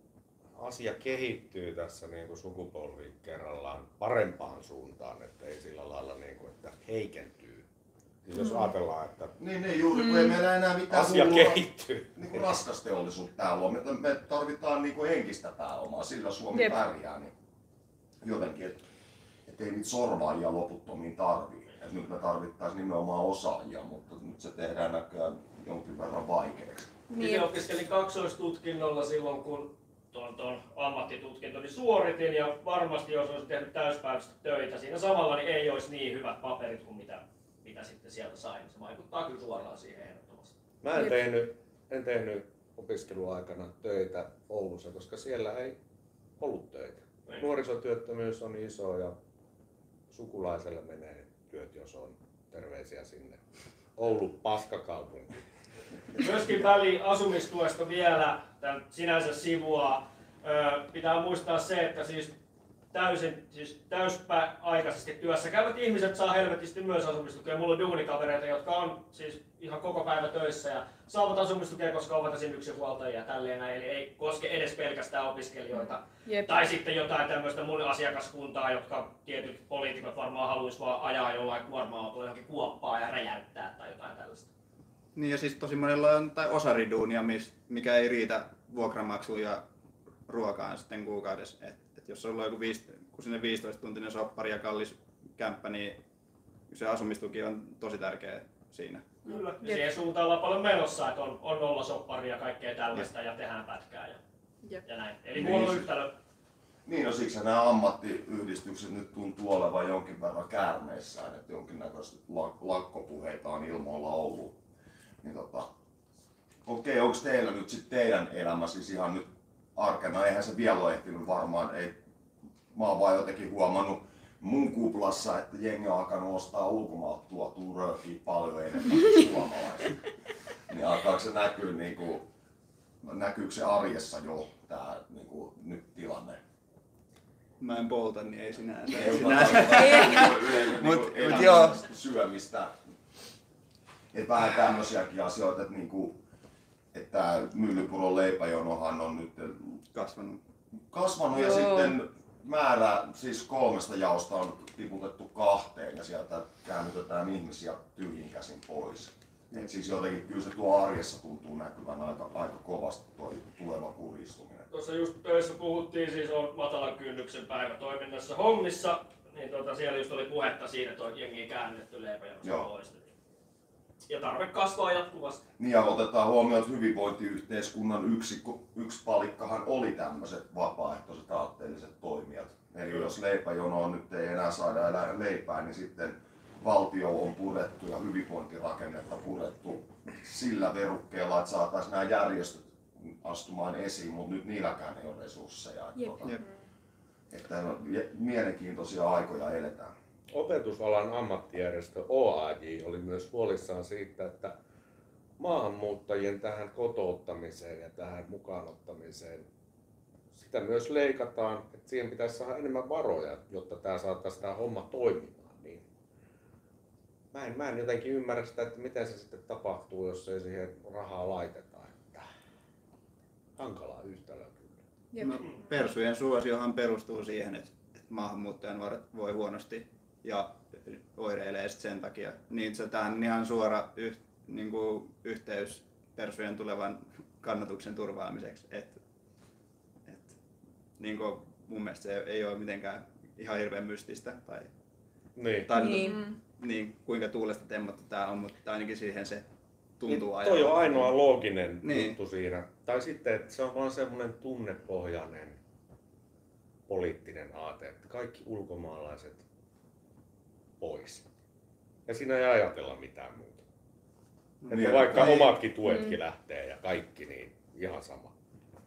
B: asia kehittyy tässä niinku sukupolvi kerrallaan parempaan suuntaan, että ei sillä lailla, niinku, että heikentyy. Niin jos ajatellaan, että
D: Niin, niin juuri, kun ei meillä enää mitään
B: asia
D: muuta-
B: kehittyy.
D: niin kuin raskas teollisuus täällä on. Me, me tarvitaan niin kuin henkistä pääomaa, sillä Suomi
G: Jep.
D: pärjää. Niin jotenkin, että et ei niitä sorvaajia loputtomiin tarvii. Et nyt me tarvittaisiin nimenomaan osaajia, mutta nyt se tehdään näköjään jonkin verran vaikeaksi.
C: Itse
G: Niin.
C: opiskelin kaksoistutkinnolla silloin, kun tuon, tuon ammattitutkintoni suoritin ja varmasti jos olisin tehnyt täyspäiväistä töitä siinä samalla, niin ei olisi niin hyvät paperit kuin mitä, mitä sitten sieltä sain. Se vaikuttaa kyllä suoraan siihen ehdottomasti.
B: Mä en tehnyt, en tehnyt opiskeluaikana töitä Oulussa, koska siellä ei ollut töitä.
C: Niin.
B: Nuorisotyöttömyys on iso ja sukulaiselle menee työt, jos on terveisiä sinne. Oulu paskakaupunki.
C: Myöskin väli asumistuesta vielä, tämän sinänsä sivua. Ö, pitää muistaa se, että siis täysin, siis täyspäaikaisesti työssä käyvät ihmiset saa helvetisti myös asumistukea. Mulla on duunikavereita, jotka on siis ihan koko päivä töissä ja saavat asumistukea, koska ovat esim. yksinhuoltajia ja tälleen näin. Eli ei koske edes pelkästään opiskelijoita.
G: Jep.
C: Tai sitten jotain tämmöistä mun asiakaskuntaa, jotka tietyt poliitikot varmaan haluaisi vaan ajaa jollain kuorma-autolla johonkin kuoppaan ja räjäyttää tai jotain tällaista.
H: niin ja siis tosi monella on tai osariduunia, mikä ei riitä vuokramaksuun ja ruokaan sitten kuukaudessa. Et jos sulla on joku viis, kun sinne 15-tuntinen soppari ja kallis kämppä, niin se asumistuki on tosi tärkeä siinä.
C: Kyllä. Ja
G: Jep.
C: siihen suuntaan ollaan paljon menossa, että on, on nollasoppari ja kaikkea tällaista ja tehdään pätkää ja,
F: Jep.
C: ja näin. Eli
D: Niin,
C: huono
D: se-
C: yhtälö.
D: Niin, no siksi nämä ammattiyhdistykset nyt tuntuu olevan jonkin verran käärmeissään, että jonkinnäköistä lak- lakkopuheita on ilmoilla ollut. Niin tota, okei, onko teillä nyt sitten teidän elämä siis ihan nyt arkena? Eihän se vielä ole ehtinyt varmaan, ei, mä oon vaan jotenkin huomannut mun kuplassa, että jengi on alkanut ostaa ulkomaalta tuotua röökiä paljon enemmän kuin suomalaiset. Niin alkaako se näkyä niinku, näkyykö se arjessa jo tää niinku, nyt tilanne?
H: Mä en polta, niin ei sinänsä.
D: Ei,
H: sinänsä.
D: Mut,
H: Mut-
D: joo.
H: joo.
D: syömistä. Et vähän tämmöisiäkin asioita, että niinku, että Myllypuron leipäjonohan on nyt
H: Kasvanut.
D: kasvanut ja
G: Joo.
D: sitten määrä siis kolmesta jaosta on tiputettu kahteen ja sieltä käännytetään ihmisiä tyhjin käsin pois. Et siis jotenkin kyllä se tuo arjessa tuntuu näkyvän aika, aika kovasti toi tuleva kurjistuminen.
C: Tuossa just töissä puhuttiin, siis on matalan kynnyksen päivätoiminnassa hommissa, niin tuota, siellä just oli puhetta siitä, että on jengi käännetty leipäjonosta
D: Joo.
C: pois. Ja tarve kasvaa jatkuvasti.
D: Niin ja otetaan huomioon, että hyvinvointiyhteiskunnan yksi, yksi palikkahan oli tämmöiset vapaaehtoiset aatteelliset toimijat. Eli
C: Kyllä.
D: jos leipäjonoon nyt ei enää saada elää leipää, niin sitten valtio on purettu ja hyvinvointirakennetta purettu sillä verukkeella, että saataisiin nämä järjestöt astumaan esiin, mutta nyt niilläkään ei ole resursseja. Että,
G: Jep.
D: tota,
H: Jep.
D: että mielenkiintoisia aikoja eletään.
B: Opetusalan ammattijärjestö OAJ oli myös huolissaan siitä, että maahanmuuttajien tähän kotouttamiseen ja tähän mukaanottamiseen sitä myös leikataan, että siihen pitäisi saada enemmän varoja, jotta tämä saataisiin tämä homma toimimaan. Niin mä, en, mä en jotenkin ymmärrä sitä, että miten se sitten tapahtuu, jos ei siihen rahaa laiteta. Että hankala yhtälö kyllä.
H: No, persujen suosiohan perustuu siihen, että, maahanmuuttajan voi huonosti ja oireilee sit sen takia. Niin se tähän on ihan suora yh, niin kuin yhteys persujen tulevan kannatuksen turvaamiseksi. Et, et, niin kuin mun mielestä se ei ole mitenkään ihan hirveän mystistä tai,
B: Niin.
H: tai
G: Niin.
H: niin. niin, kuinka tuulesta temmattu tämä on, mutta ainakin siihen se tuntuu
B: Niin,
H: ajan.
B: toi on ainoa looginen
H: Niin.
B: juttu siinä. Tai sitten, että se on vaan semmoinen tunnepohjainen poliittinen aate, että kaikki ulkomaalaiset pois. Ja siinä ei ajatella mitään muuta. Että
D: Niin,
B: vaikka
D: ei-
B: omatkin tuetkin lähtee ja kaikki, niin ihan sama.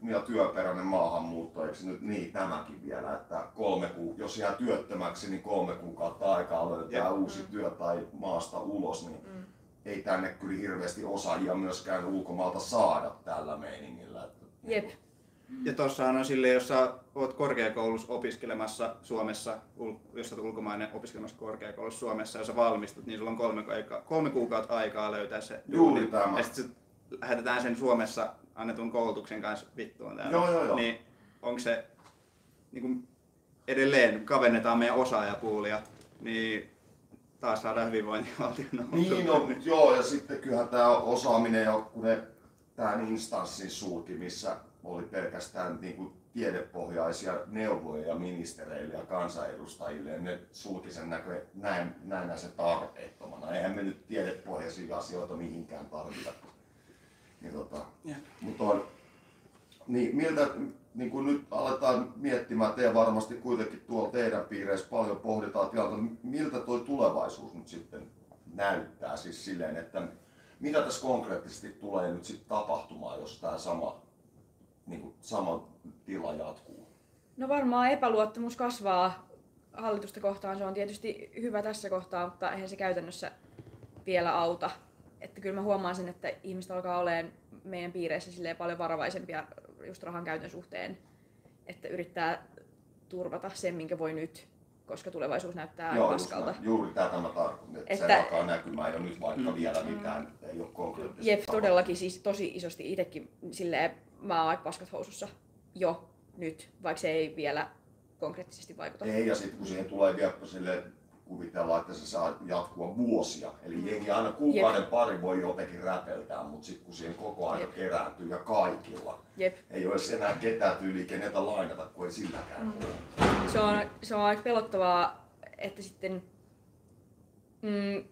D: ja työperäinen maahanmuutto, eikö nyt niin tämäkin vielä, että kolme ku, jos jää työttömäksi, niin kolme kuukautta aikaa löytää
H: Jep.
D: uusi työ tai maasta ulos, niin
F: Mm.
D: ei tänne kyllä hirveästi osaajia myöskään ulkomaalta saada tällä meiningillä. Että,
G: Jep.
H: Ja tossahan on sille, jos sä oot korkeakoulussa opiskelemassa Suomessa, jos sä ulkomainen opiskelemassa korkeakoulussa Suomessa ja sä valmistut, niin sulla on kolme, aika, kolme kuukautta aikaa löytää se
D: Juuri
H: duuni.
D: tämä.
H: Ja sitten lähetetään sen Suomessa annetun koulutuksen kanssa vittuun täällä.
D: Joo, joo, joo.
H: Niin onko se niin kuin edelleen kavennetaan meidän osaajapuulia, niin taas saadaan hyvinvointivaltion
D: Niin no, joo, ja sitten kyllähän tämä osaaminen ja kun ne tämän instanssin sulki, missä oli pelkästään niin kuin tiedepohjaisia neuvoja ministereille ja kansanedustajille, ja ne sulki sen näkö, näin, näin se tarpeettomana. Eihän me nyt tiedepohjaisia asioita mihinkään tarvita. Niin, tota, mutta on, niin, miltä, niin kuin nyt aletaan miettimään, te varmasti kuitenkin tuolla teidän piireissä paljon pohditaan tilannetta, miltä tuo tulevaisuus nyt sitten näyttää, siis silleen, että mitä tässä konkreettisesti tulee nyt sitten tapahtumaan, jos tämä sama, niin kuin, sama tila jatkuu?
G: No varmaan epäluottamus kasvaa hallitusta kohtaan. Se on tietysti hyvä tässä kohtaa, mutta eihän se käytännössä vielä auta. Että kyllä mä huomaan sen, että ihmiset alkaa olemaan meidän piireissä silleen paljon varovaisempia just rahan käytön suhteen. Että yrittää turvata sen, minkä voi nyt, koska tulevaisuus näyttää
D: Joo,
G: paskalta.
D: just juuri tätä mä tarkoitan, että,
G: Että-
D: se alkaa näkymään jo nyt, vaikka vielä mitään ei ole konkreettisesti
G: Jep, todellakin siis tosi isosti itsekin silleen, mä oon aika paskat housussa jo nyt, vaikka se ei vielä konkreettisesti vaikuta.
D: Ei, ja sitten kun siihen tulee vielä silleen, kuvitellaan, että se saa jatkua vuosia. Eli jengi aina kuukauden pari voi jotenkin räpeltää, mutta sitten kun siihen koko ajan
G: Jep.
D: kerääntyy ja kaikilla,
G: Jep.
D: ei ole enää ketään tyyliä, kenetä lainata, kun ei silläkään ole.
G: Se on, se on aika pelottavaa, että sitten mm,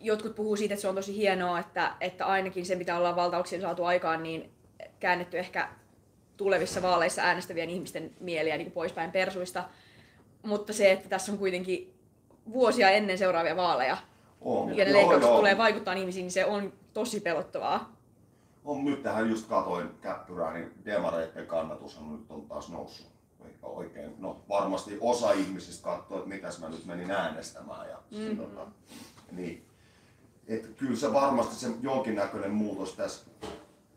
G: jotkut puhuu siitä, että se on tosi hienoa, että, että ainakin se, mitä ollaan valtauksien saatu aikaan, niin käännetty ehkä tulevissa vaaleissa äänestävien ihmisten mieliä niin poispäin persuista. Mutta se, että tässä on kuitenkin vuosia ennen seuraavia vaaleja,
D: On.
G: ja ne
D: Joo,
G: leikkaukset
D: joo.
G: tulee vaikuttaa ihmisiin, niin se on tosi pelottavaa.
D: On, nyt tähän just katoin käppyrää, niin demareiden kannatushan nyt on taas noussut. Eikä Oikein. No varmasti osa ihmisistä katsoo, että mitäs mä nyt menin äänestämään. Ja, mm. tota, niin. Et kyllä se varmasti se jonkinnäköinen muutos tässä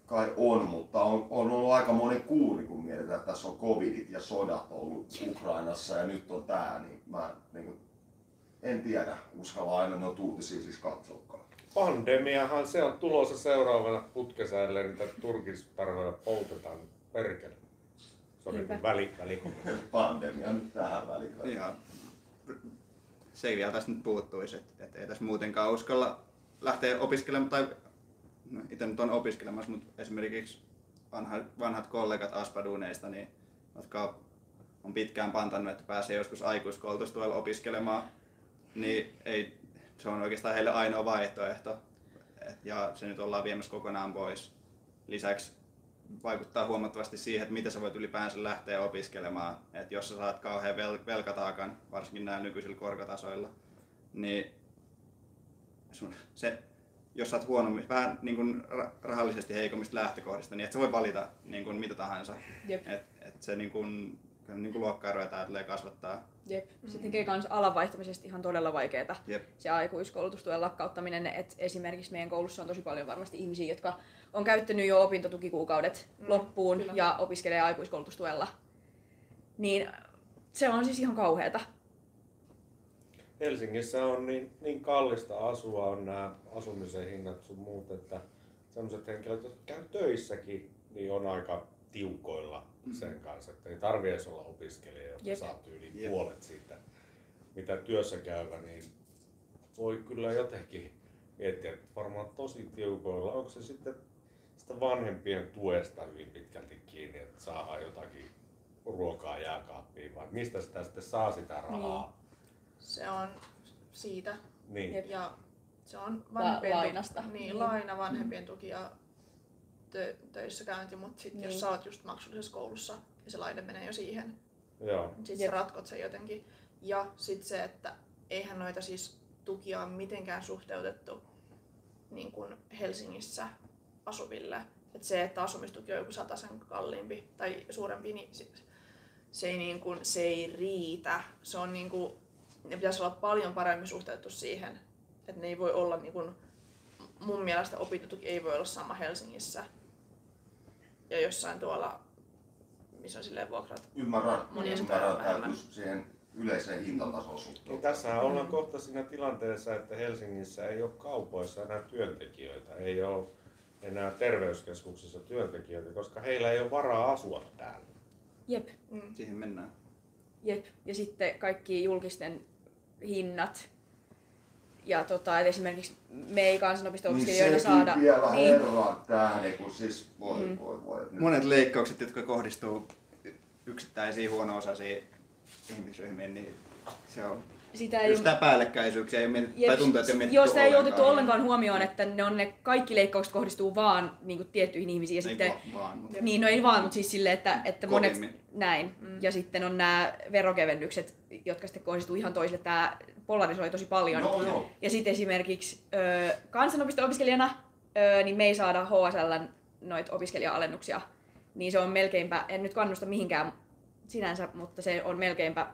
D: kai on, mutta on, on ollut aika monen kuuri, kun mietitään, että tässä on covidit ja sodat ollut Ukrainassa ja nyt on tää, niin mä niin kuin, en tiedä, uskalla aina noita uutisia siis katsoakaan.
B: Pandemiahan se on tulossa seuraavana putkesäälle, niitä turkistarhoja poltetaan perkele. Se Sori,
G: Niinpä.
B: väli, väli.
D: Pandemia nyt tähän väliin.
H: Ihan. Se vielä tästä nyt puuttuisi, että, että ei tässä muutenkaan uskalla lähteä opiskelemaan, tai no, itse nyt on opiskelemassa, mutta esimerkiksi vanhat, vanhat kollegat Aspaduuneista, niin, jotka on pitkään pantannut, että pääsee joskus aikuiskoulutustuella opiskelemaan, niin ei, se on oikeastaan heille ainoa vaihtoehto. Et, ja se nyt ollaan viemässä kokonaan pois. Lisäksi vaikuttaa huomattavasti siihen, että miten sä voit ylipäänsä lähteä opiskelemaan. Et jos sä saat kauhean vel- velkataakan, varsinkin näillä nykyisillä korkotasoilla, niin sun, se, jos sä oot huonommin, vähän niin kuin ra- rahallisesti heikommista lähtökohdista, niin et sä voi valita niin kuin mitä tahansa.
G: Jep.
H: Et, et se niin kuin, niin kuin luokkaeroja tää tulee kasvattaa.
G: Jep. Se tekee myös alan vaihtamisesta ihan todella vaikeaa.
H: Jep.
G: Se aikuiskoulutustuen lakkauttaminen, että esimerkiksi meidän koulussa on tosi paljon varmasti ihmisiä, jotka on käyttänyt jo opintotukikuukaudet
F: Mm,
G: loppuun
F: kyllä.
G: ja opiskelee aikuiskoulutustuella. Niin se on siis ihan kauheata.
B: Helsingissä on niin, niin kallista asua, on nämä asumisen hinnat sun muut, että sellaiset henkilöt, jotka käy töissäkin, niin on aika tiukoilla sen kanssa, että ei tarvitse edes olla opiskelija, jotta
G: Jep.
B: saa yli
H: Jep.
B: puolet siitä, mitä työssä käyvä, niin voi kyllä jotenkin miettiä, että varmaan tosi tiukoilla. Onko se sitten sitä vanhempien tuesta hyvin pitkälti kiinni, että saadaan jotakin ruokaa jääkaappiin vai mistä sitä sitten saa sitä rahaa?
F: Se on siitä.
B: Niin.
F: Ja se on
G: La-
F: vanhempien tuki-
G: lainasta.
F: Niin,
G: Niin.
F: laina, vanhempien tuki ja tö- töissä käynti, mutta sitten
G: Niin.
F: jos sä oot just maksullisessa koulussa ja se laina menee jo siihen,
B: Joo.
F: sitten sä
G: Jep.
F: ratkot sen jotenkin. Ja sitten se, että eihän noita siis tukia ole mitenkään suhteutettu niin kuin Helsingissä asuville. Et se, että asumistuki on joku sen kalliimpi tai suurempi, niin se, se, ei, niin kuin, se ei riitä. Se on niin kuin, ne pitäisi olla paljon paremmin suhteutettu siihen, että ne ei voi olla niin kuin, mun mielestä opintotuki ei voi olla sama Helsingissä ja jossain tuolla, missä on silleen vuokrat
D: Ymmärrän, ymmärrän, täytyy siihen yleiseen hintatasoon
B: Niin
D: suhteuttaa.
B: tässähän ollaan kohta siinä tilanteessa, että Helsingissä ei ole kaupoissa enää työntekijöitä, ei ole enää terveyskeskuksissa työntekijöitä, koska heillä ei ole varaa asua täällä.
G: Jep.
F: Mm.
H: Siihen mennään.
G: Jep. Ja sitten kaikki julkisten hinnat. Ja tota, et esimerkiksi me ei kansanopisto-opiskelijoita
D: niin
G: saada.
D: vielä
G: niin,
D: herran tähden, kun siis voi,
G: Mm.
D: voi, voi. Nyt
H: Monet leikkaukset, jotka kohdistuu yksittäisiin huono-osaisiin ihmisryhmiin, niin se on
G: sitä ei
H: just tää päällekkäisyyksiä ei mietitty, tai tuntuu, että ei mietitty
G: Joo, sitä ei
H: ollenkaan.
G: otettu ollenkaan huomioon, että ne, on ne kaikki leikkaukset kohdistuu vaan niin kuin, tiettyihin ihmisiin. Ja
H: Ei
G: sitten,
H: va- vaan, mutta
G: niin, no ei vaan, mutta siis silleen, että, että monet näin.
F: Mm.
G: Ja sitten on nämä verokevennykset, jotka sitten kohdistuu ihan toisille. Tämä polarisoi tosi paljon.
D: Joo, joo.
G: Ja sitten esimerkiksi ö, kansanopisto-opiskelijana ö, niin me ei saada HSLn noita opiskelija-alennuksia. Niin se on melkeinpä, en nyt kannusta mihinkään sinänsä, mutta se on melkeinpä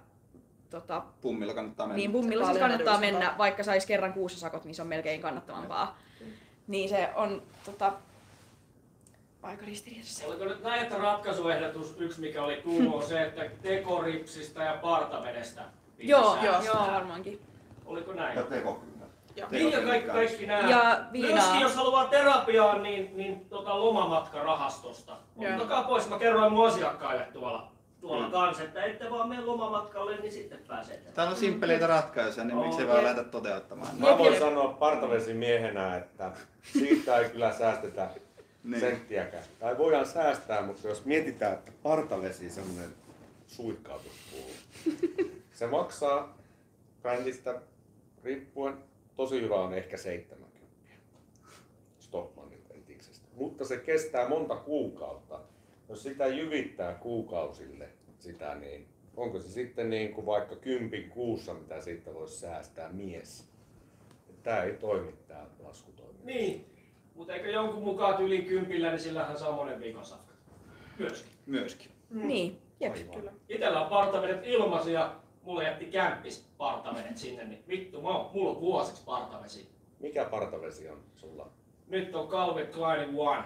G: tota,
H: pummilla kannattaa mennä.
G: niin pummilla siis kannattaa mennä, vaikka sais kerran kuussa sakot, niin se on melkein kannattavampaa. Niin se on tota, aika ristiriidassa.
C: Oliko nyt näin, että ratkaisuehdotus yksi, mikä oli kuulu, on se, että tekoripsistä ja partavedestä
G: Joo, joo, joo, varmaankin.
C: Oliko näin?
D: Ja tekokynnä.
F: Ja
C: Niin ja kaikki, kaikki nämä.
G: Ja viinaa.
C: Myöskin jos haluaa terapiaan, niin, niin tota lomamatkarahastosta.
F: Joo.
C: Ottakaa pois, mä kerroin mun asiakkaille tuolla, tuolla
H: Mm.
C: kanssa, että ette vaan mene lomamatkalle, niin sitten pääsette.
H: Täällä on simppeleitä ratkaisuja, niin
C: Oo,
H: miksi vaan lähdetä toteuttamaan?
B: Mä voin sanoa partavesimiehenä, että siitä ei kyllä säästetä
H: Niin.
B: senttiäkään. Tai voidaan säästää, mutta jos mietitään, että partavesi, semmoinen suihkautuspuu, se maksaa brändistä riippuen, tosi hyvä on ehkä 70 Stockmannin rentiksestä. Mutta se kestää monta kuukautta. Jos sitä jyvittää kuukausille sitä, niin onko se sitten niin kuin vaikka kympin kuussa, mitä siitä voisi säästää mies? Tämä ei toimi, tämä laskutoimi.
C: Niin, mutta eikö jonkun mukaan yli kympillä, niin sillähän saa monen viikon safkat. Myöskin.
H: Myöskin.
G: Niin, jep.
F: Kyllä.
C: Itellä on partavedet ilmaisia ja mulle jätti kämppis partavedet sinne, niin vittu, mä oon, mulla on vuosiksi partavesi.
B: Mikä partavesi on sulla?
C: Nyt on Calvin Kleinin One.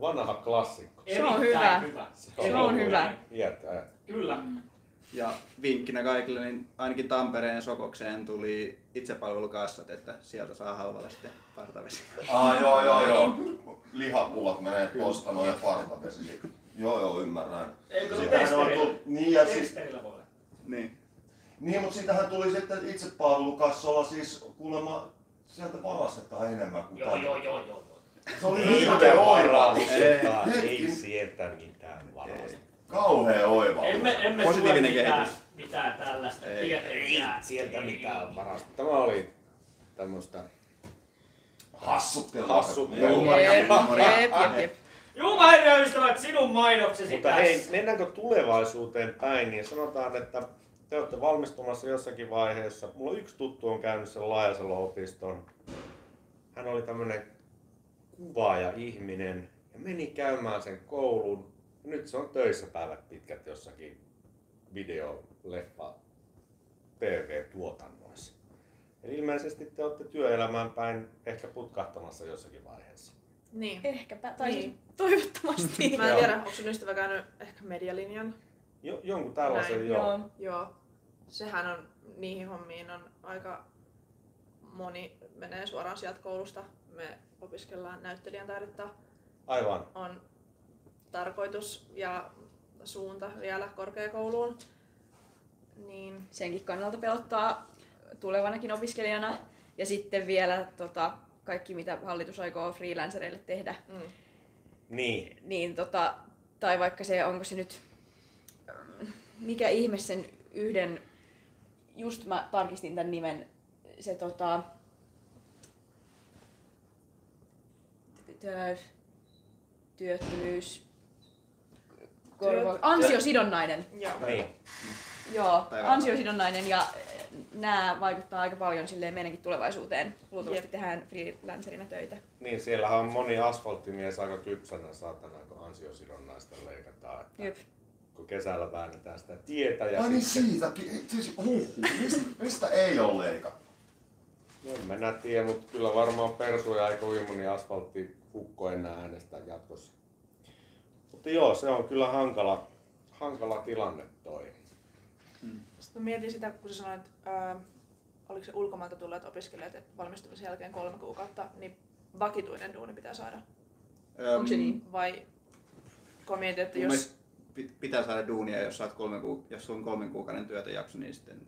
B: Vanha klassikko.
G: Se on hyvä.
C: hyvä.
G: Se on hyvä.
B: Iät ajat.
C: Kyllä.
H: Ja vinkkinä kaikille, niin ainakin Tampereen Sokokseen tuli itsepalvelukassat, että sieltä saa halvalla sitten partavesi.
D: Ah, joo, joo, joo. Lihapullat menee tosta noin ja partavesi. Joo, joo, ymmärrän.
C: Eikö se
D: tullut- Niin, ja siis,
C: voi.
H: Niin.
D: niin, mutta siitähän tuli sitten itsepalvelukassolla siis kuulemma sieltä varastetaan enemmän kuin
C: Joo, joo, joo, joo.
D: Se oli
B: Ei
D: hirveä oivallus.
B: ei sieltä mitään varausta.
D: Kauhea oivallus.
C: Emme, emme
H: Positiivinen kehitys.
C: mitään tällaista.
H: Ei.
C: Tietenkään.
B: Sieltä mitään varausta. Tämä oli tämmöistä
D: Hassuttelua.
B: Hassuttelua.
C: Herra ystävät, sinun mainoksesi
B: Mutta
C: tässä.
B: hei, mennäänkö tulevaisuuteen päin, niin sanotaan, että te olette valmistumassa jossakin vaiheessa. Mulla yksi tuttu on käynyt sen Laajasalo-opiston. Hän oli tämmönen kuvaaja ihminen ja meni käymään sen koulun. Ja nyt se on töissä päivät pitkät jossakin video, leffa, TV-tuotannoissa. Eli ilmeisesti te olette työelämään päin ehkä putkahtamassa jossakin vaiheessa.
F: Niin.
G: Ehkäpä, tai
F: Niin.
G: niin. toivottavasti.
F: Mä en tiedä, onko sun ystävä käynyt ehkä medialinjan.
B: Jo, jonkun tällaisen
F: Näin,
B: joo.
G: Joo.
F: Joo. Sehän on, niihin hommiin on aika moni menee suoraan sieltä koulusta. Me opiskellaan näyttelijän taidetta.
B: Aivan.
F: On tarkoitus ja suunta vielä korkeakouluun. Niin
G: Senkin kannalta pelottaa tulevanakin opiskelijana. Ja sitten vielä tota, kaikki, mitä hallitus aikoo freelancereille tehdä.
F: mm,
B: Niin,
G: Niin tota, tai vaikka se, onko se nyt, mikä ihme sen yhden, just mä tarkistin tämän nimen, se tota, tö- työttömyys, korva,
F: Työt-
G: ansiosidonnainen.
F: joo.
B: niin.
G: Joo, ansiosidonnainen ja nämä vaikuttaa aika paljon silleen meidänkin tulevaisuuteen. Luultavasti
F: Jep.
G: tehdään freelancerina töitä.
B: Niin, siellähän on moni asfalttimies aika kypsänä saatana, kun ansiosidonnaista leikataan. Että
G: Jep.
B: kun kesällä väännetään sitä tietä ja
D: Ai niin
B: sitten...
D: siitäkin. Siis, huh, mistä, mistä ei ole leikattu?
B: No, en mä tiedä, mutta kyllä varmaan persuja ei kovin moni asfaltti hukko enää äänestää jatkossa. Mutta joo, se on kyllä hankala, hankala tilanne toi.
F: Sitten mä mietin sitä, kun sä sanoit, ää, oliko se ulkomailta tulleet opiskelijat, että valmistumisen jälkeen kolme kuukautta, niin vakituinen duuni pitää saada.
G: Onko se niin?
F: Vai kun mietit, että jos...
H: pitää saada duunia, jos, saat kolme kuu- jos on kolmen kuukauden työtäjakso, niin sitten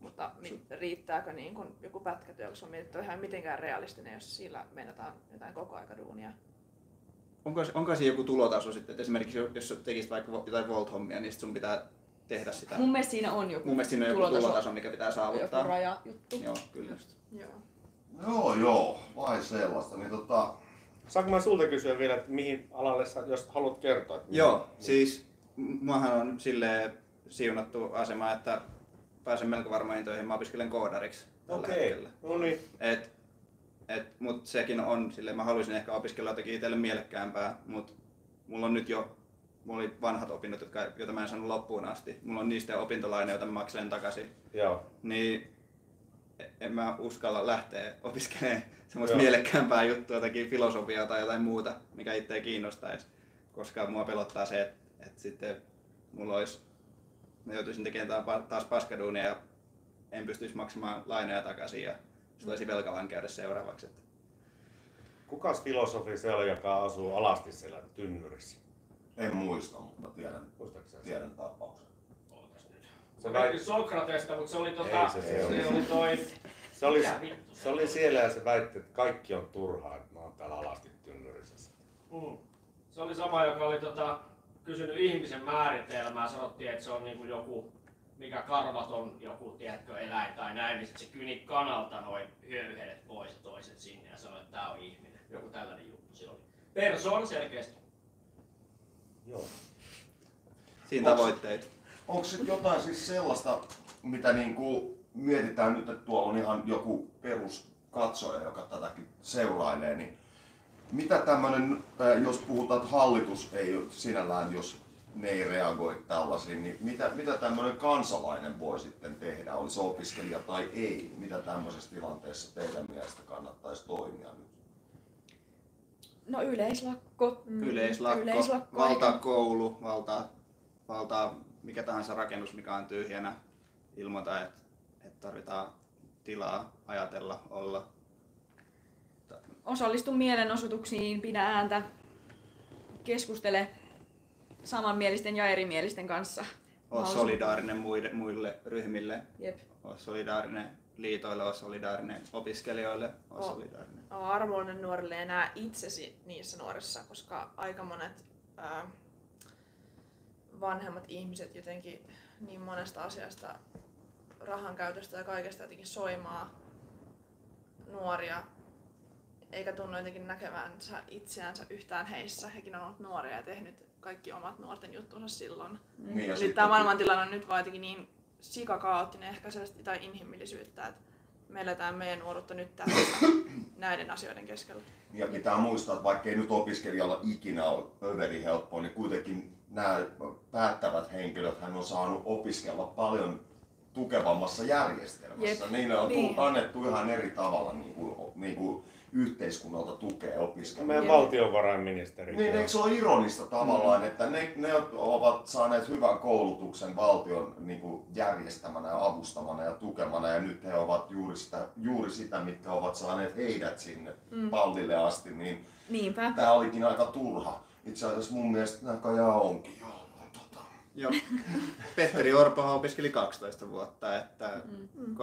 F: Mutta mi- riittääkö niin kun joku pätkätyö, kun se on mietitty ihan mitenkään realistinen, jos sillä meinataan jotain koko aika duunia.
H: Onko, onko siinä joku tulotaso sitten, että esimerkiksi jos sä tekisit vaikka jotain Volt-hommia, niin sun pitää tehdä sitä.
G: Mun mielestä siinä on joku
H: Mun mielestä siinä on joku
G: tulotaso,
H: tulotaso, mikä pitää saavuttaa.
G: joku rajajuttu.
H: Joo, kyllä.
F: Joo.
D: Joo, joo, vai sellaista. Niin tota,
B: Saanko mä sulta kysyä vielä, että mihin alalle sä, jos haluat kertoa? Että
H: Joo,
B: mihin-
H: siis muahan on silleen siunattu asema, että pääsen melko varmaan töihin. Mä opiskelen koodariksi tällä
B: Okei,
H: hetkellä.
B: no niin.
H: Et, et, mut sekin on, silleen mä haluaisin ehkä opiskella jotakin itselle mielekkäämpää, mut mulla on nyt jo, mulla oli vanhat opinnot, jotka, joita mä en saanut loppuun asti. Mulla on niistä jo opintolaina, joita mä makselen takaisin.
B: Joo.
H: Niin en mä uskalla lähteä opiskelemaan semmoista
B: Joo.
H: mielekkäämpää juttua, jotakin filosofiaa tai jotain muuta, mikä itseä kiinnostaisi. Koska mua pelottaa se, että, että sitten mulla olisi, mä joutuisin tekemään ta- taas paskaduunia ja en pystyisi maksamaan lainoja takaisin ja se olisi velkavankeudessa seuraavaksi. Että
B: Kukas filosofi se oli, joka asuu alasti siellä tynnyrissä?
D: en muista, mutta tiedän,
B: Muistaakseni
D: tiedän tapauksen.
B: Se,
C: Se
B: väit...
C: väitti Sokratesta, mutta se oli tota...
B: Ei se se
C: se
B: oli.
C: oli toi...
B: se, oli, se oli siellä ja se väitti, että kaikki on turhaa, että mä oon täällä alasti tynnyrissä.
C: Mm. Se oli sama, joka oli tota, kysynyt ihmisen määritelmää. Sanottiin, että se on niinku joku, mikä karvaton joku, tiedätkö, eläin tai näin. Niin sit se kyni kanalta noin höyhenet pois ja toiset sinne ja sanoi, että tää on ihminen. Joku tällainen juttu sillä oli. Persoon selkeästi.
B: Joo.
H: siinä tavoitteet.
D: Onko sitten jotain siis sellaista, mitä niinku mietitään nyt, että tuolla on ihan joku peruskatsoja, joka tätäkin seurailee, niin mitä tämmöinen, jos puhutaan, että hallitus ei ole sinällään, jos ne ei reagoi tällaisiin, niin mitä, mitä tämmöinen kansalainen voi sitten tehdä, oli se opiskelija tai ei? Mitä tämmöisessä tilanteessa teidän mielestä kannattaisi toimia nyt?
G: No yleislakko.
H: Yleislakko,
G: Yleislakko
H: valtaa koulu, valtaa, valtaa mikä tahansa rakennus, mikä on tyhjänä. Ilmoita, että, että tarvitaan tilaa ajatella, olla.
G: Osallistu mielenosoituksiin, pidä ääntä, keskustele. samanmielisten ja erimielisten kanssa.
H: Ole solidaarinen muille, muille ryhmille,
G: Jep.
H: ole solidaarinen liitoille, ole solidaarinen opiskelijoille, ole
F: Oo.
H: solidaarinen.
F: Ole armollinen nuorille ja näe itsesi niissä nuorissa, koska aika monet ää, vanhemmat ihmiset jotenkin niin monesta asiasta, rahan käytöstä ja kaikesta jotenkin soimaa nuoria, eikä tunnu jotenkin näkevänsä itseänsä yhtään heissä. Hekin on ollut nuoria ja tehnyt kaikki omat nuorten juttunsa silloin.
D: Niin, ja
F: Nyt
D: sitten-
F: tämä maailmantilanne on nyt vaan jotenkin niin sikakaattinen ehkä sellaista jotain inhimillisyyttä, että me eletään meidän nuoruutta nyt tässä näiden asioiden keskellä.
D: Ja pitää muistaa, että vaikka ei nyt opiskelijalla ikinä ole överi helppoa, niin kuitenkin nämä päättävät henkilöt hän on saanut opiskella paljon tukevammassa järjestelmässä.
G: Jep.
D: Niille on
F: Niin.
D: annettu ihan eri tavalla niin kuin, niin kuin yhteiskunnalta tukea opiskelijoille.
B: Meidän
G: Joo.
B: valtiovarainministeri.
D: Niin, eikö se ole ironista tavallaan, että ne, ne ovat saaneet hyvän koulutuksen valtion niin kuin järjestämänä ja avustamana ja tukemana ja nyt he ovat juuri sitä, juuri sitä mitkä ovat saaneet heidät sinne
F: Mm.
D: pallille asti, niin
G: Niinpä.
D: tämä olikin aika turha. Itse asiassa mun mielestä näköjään onkin. Joo.
H: Joo. Petteri Orpo opiskeli 12 vuotta, että
F: Mm.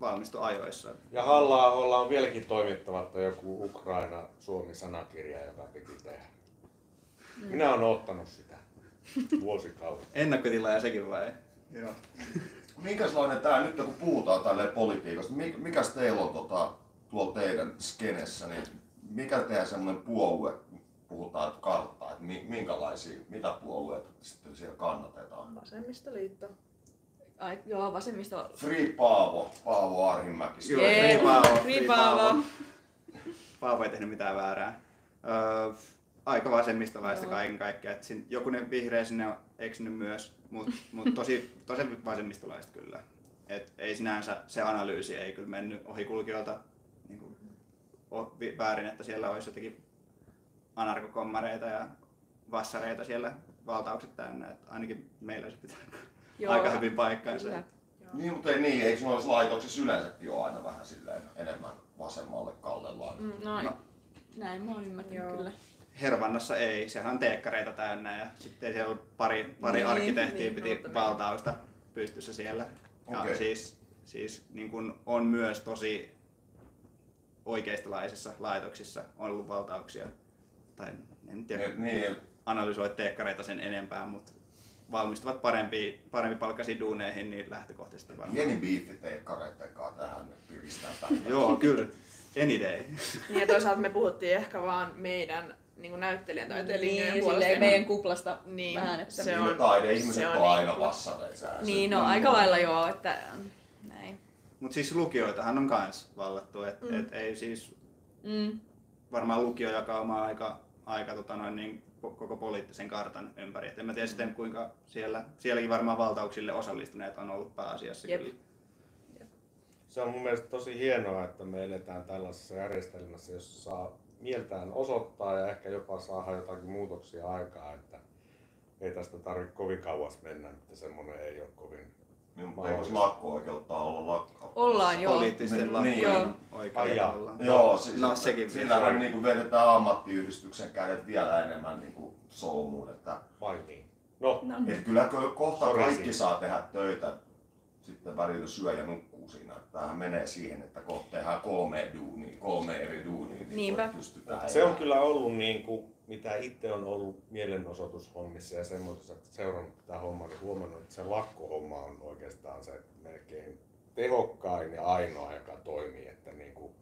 H: valmistui ajoissa.
B: Ja halla on vieläkin toimittamatta joku Ukraina-Suomi-sanakirja, joka piti tehdä. Minä olen ottanut sitä vuosikaudet.
H: Ennakkotilaaja sekin vai? Joo.
D: Minkälainen tämä nyt kun puhutaan tälleen politiikasta, mi- mikäs teillä on tota, tuolla teidän skenessä, niin mikä teidän semmoinen puolue, puhutaan että karttaa, että mi- minkälaisia, mitä puolueita sitten siellä kannatetaan?
F: Vasemmistoliitto.
G: Ai, joo, vasemmisto.
D: Free Paavo, Paavo Arhimäki.
H: Joo,
G: Jee,
H: Free Paavo,
G: Free
H: Free
G: Paavo.
H: Paavo. Paavo ei tehnyt mitään väärää. Öö, aika vasemmistolaista kaiken kaikkiaan. Et sin, jokunen vihreä sinne on eksynyt myös, mutta mut tosi, tosi vasemmistolaista kyllä. Et ei sinänsä se analyysi ei kyllä mennyt ohikulkijoilta niin kuin, väärin, että siellä olisi jotenkin anarkokommareita ja vassareita siellä valtaukset täynnä. Et ainakin meillä se pitää
G: Joo,
H: aika hyvin paikkaansa.
G: kyllä.
D: Niin, mutta ei niin, eikö noissa laitoksissa yleensäkin ole aina vähän silleen enemmän vasemmalle kallellaan?
F: Mm.
G: No,
H: No.
G: näin mä oon ymmärtänyt
F: Joo.
G: kyllä.
H: Hervannassa ei, sehän on teekkareita täynnä ja sitten siellä on pari, pari
G: Niin,
H: arkkitehtiä
F: niin,
H: piti
F: niin.
H: valtausta pystyssä siellä. Ja
D: Okei.
H: siis, siis niin kun on myös tosi oikeistolaisissa laitoksissa ollut valtauksia. Tai en tiedä,
D: Niin, niin,
H: analysoi teekkareita sen enempää, mutta valmistuvat parempi, parempi palkkaisiin duuneihin, niin lähtökohtaisesti varmaan.
D: pieni biifi teikkareitten kanssa tähän piristää.
H: Joo, kyllä. Any day.
F: Niin ja toisaalta me puhuttiin ehkä vaan meidän niin näyttelijän tai linjojen
G: Niin,
F: puolesta.
G: silleen meidän kuplasta
F: Niin,
G: vähän, että...
F: se on-
D: taideihmiset
F: se
D: on,
F: on
D: on aina
F: niin-
D: vassareissa.
G: Niin, no aika lailla joo, että näin.
H: Mutta siis lukioitahan on kans vallattu, että
F: Mm.
H: et ei siis
G: Mm.
H: Varmaan lukio jakaa omaa aika, aika tota noin, niin, ko- koko poliittisen kartan ympäri. Et en mä tiedä sitten kuinka siellä, sielläkin varmaan valtauksille osallistuneet on ollut pääasiassa
G: Jep.
H: kyllä.
B: Se on mun mielestä tosi hienoa, että me eletään tällaisessa järjestelmässä, jossa saa mieltään osoittaa ja ehkä jopa saada jotakin muutoksia aikaa, että ei tästä tarvitse kovin kauas mennä, että semmoinen ei ole kovin
D: eikö lakko-oikeutta olla lakko?
G: Ollaan joo.
H: Poliittisten
D: Niin,
H: lakkojen
G: joo.
H: tavalla.
D: Joo, siis
H: no sekin.
D: Sillähän niin vedetään ammattiyhdistyksen kädet vielä enemmän niin kuin solmuun. Että,
B: vai niin. No,
G: No,
D: et kyllä ko- kohta
B: Sori
D: kaikki saa tehdä töitä, sitten välillä syö ja nukkuu siinä. Tämähän menee siihen, että kohta tehdään kolme duunia, kolme eri duunia. niin
G: Niinpä.
D: kuin
B: se on kyllä ollut niin kuin, mitä itse on ollut mielenosoitushommissa ja semmoisessa seurannut tätä hommaa, niin huomannut, että se lakkohomma on oikeastaan se melkein tehokkain ja ainoa, joka toimii. Että niin kuin,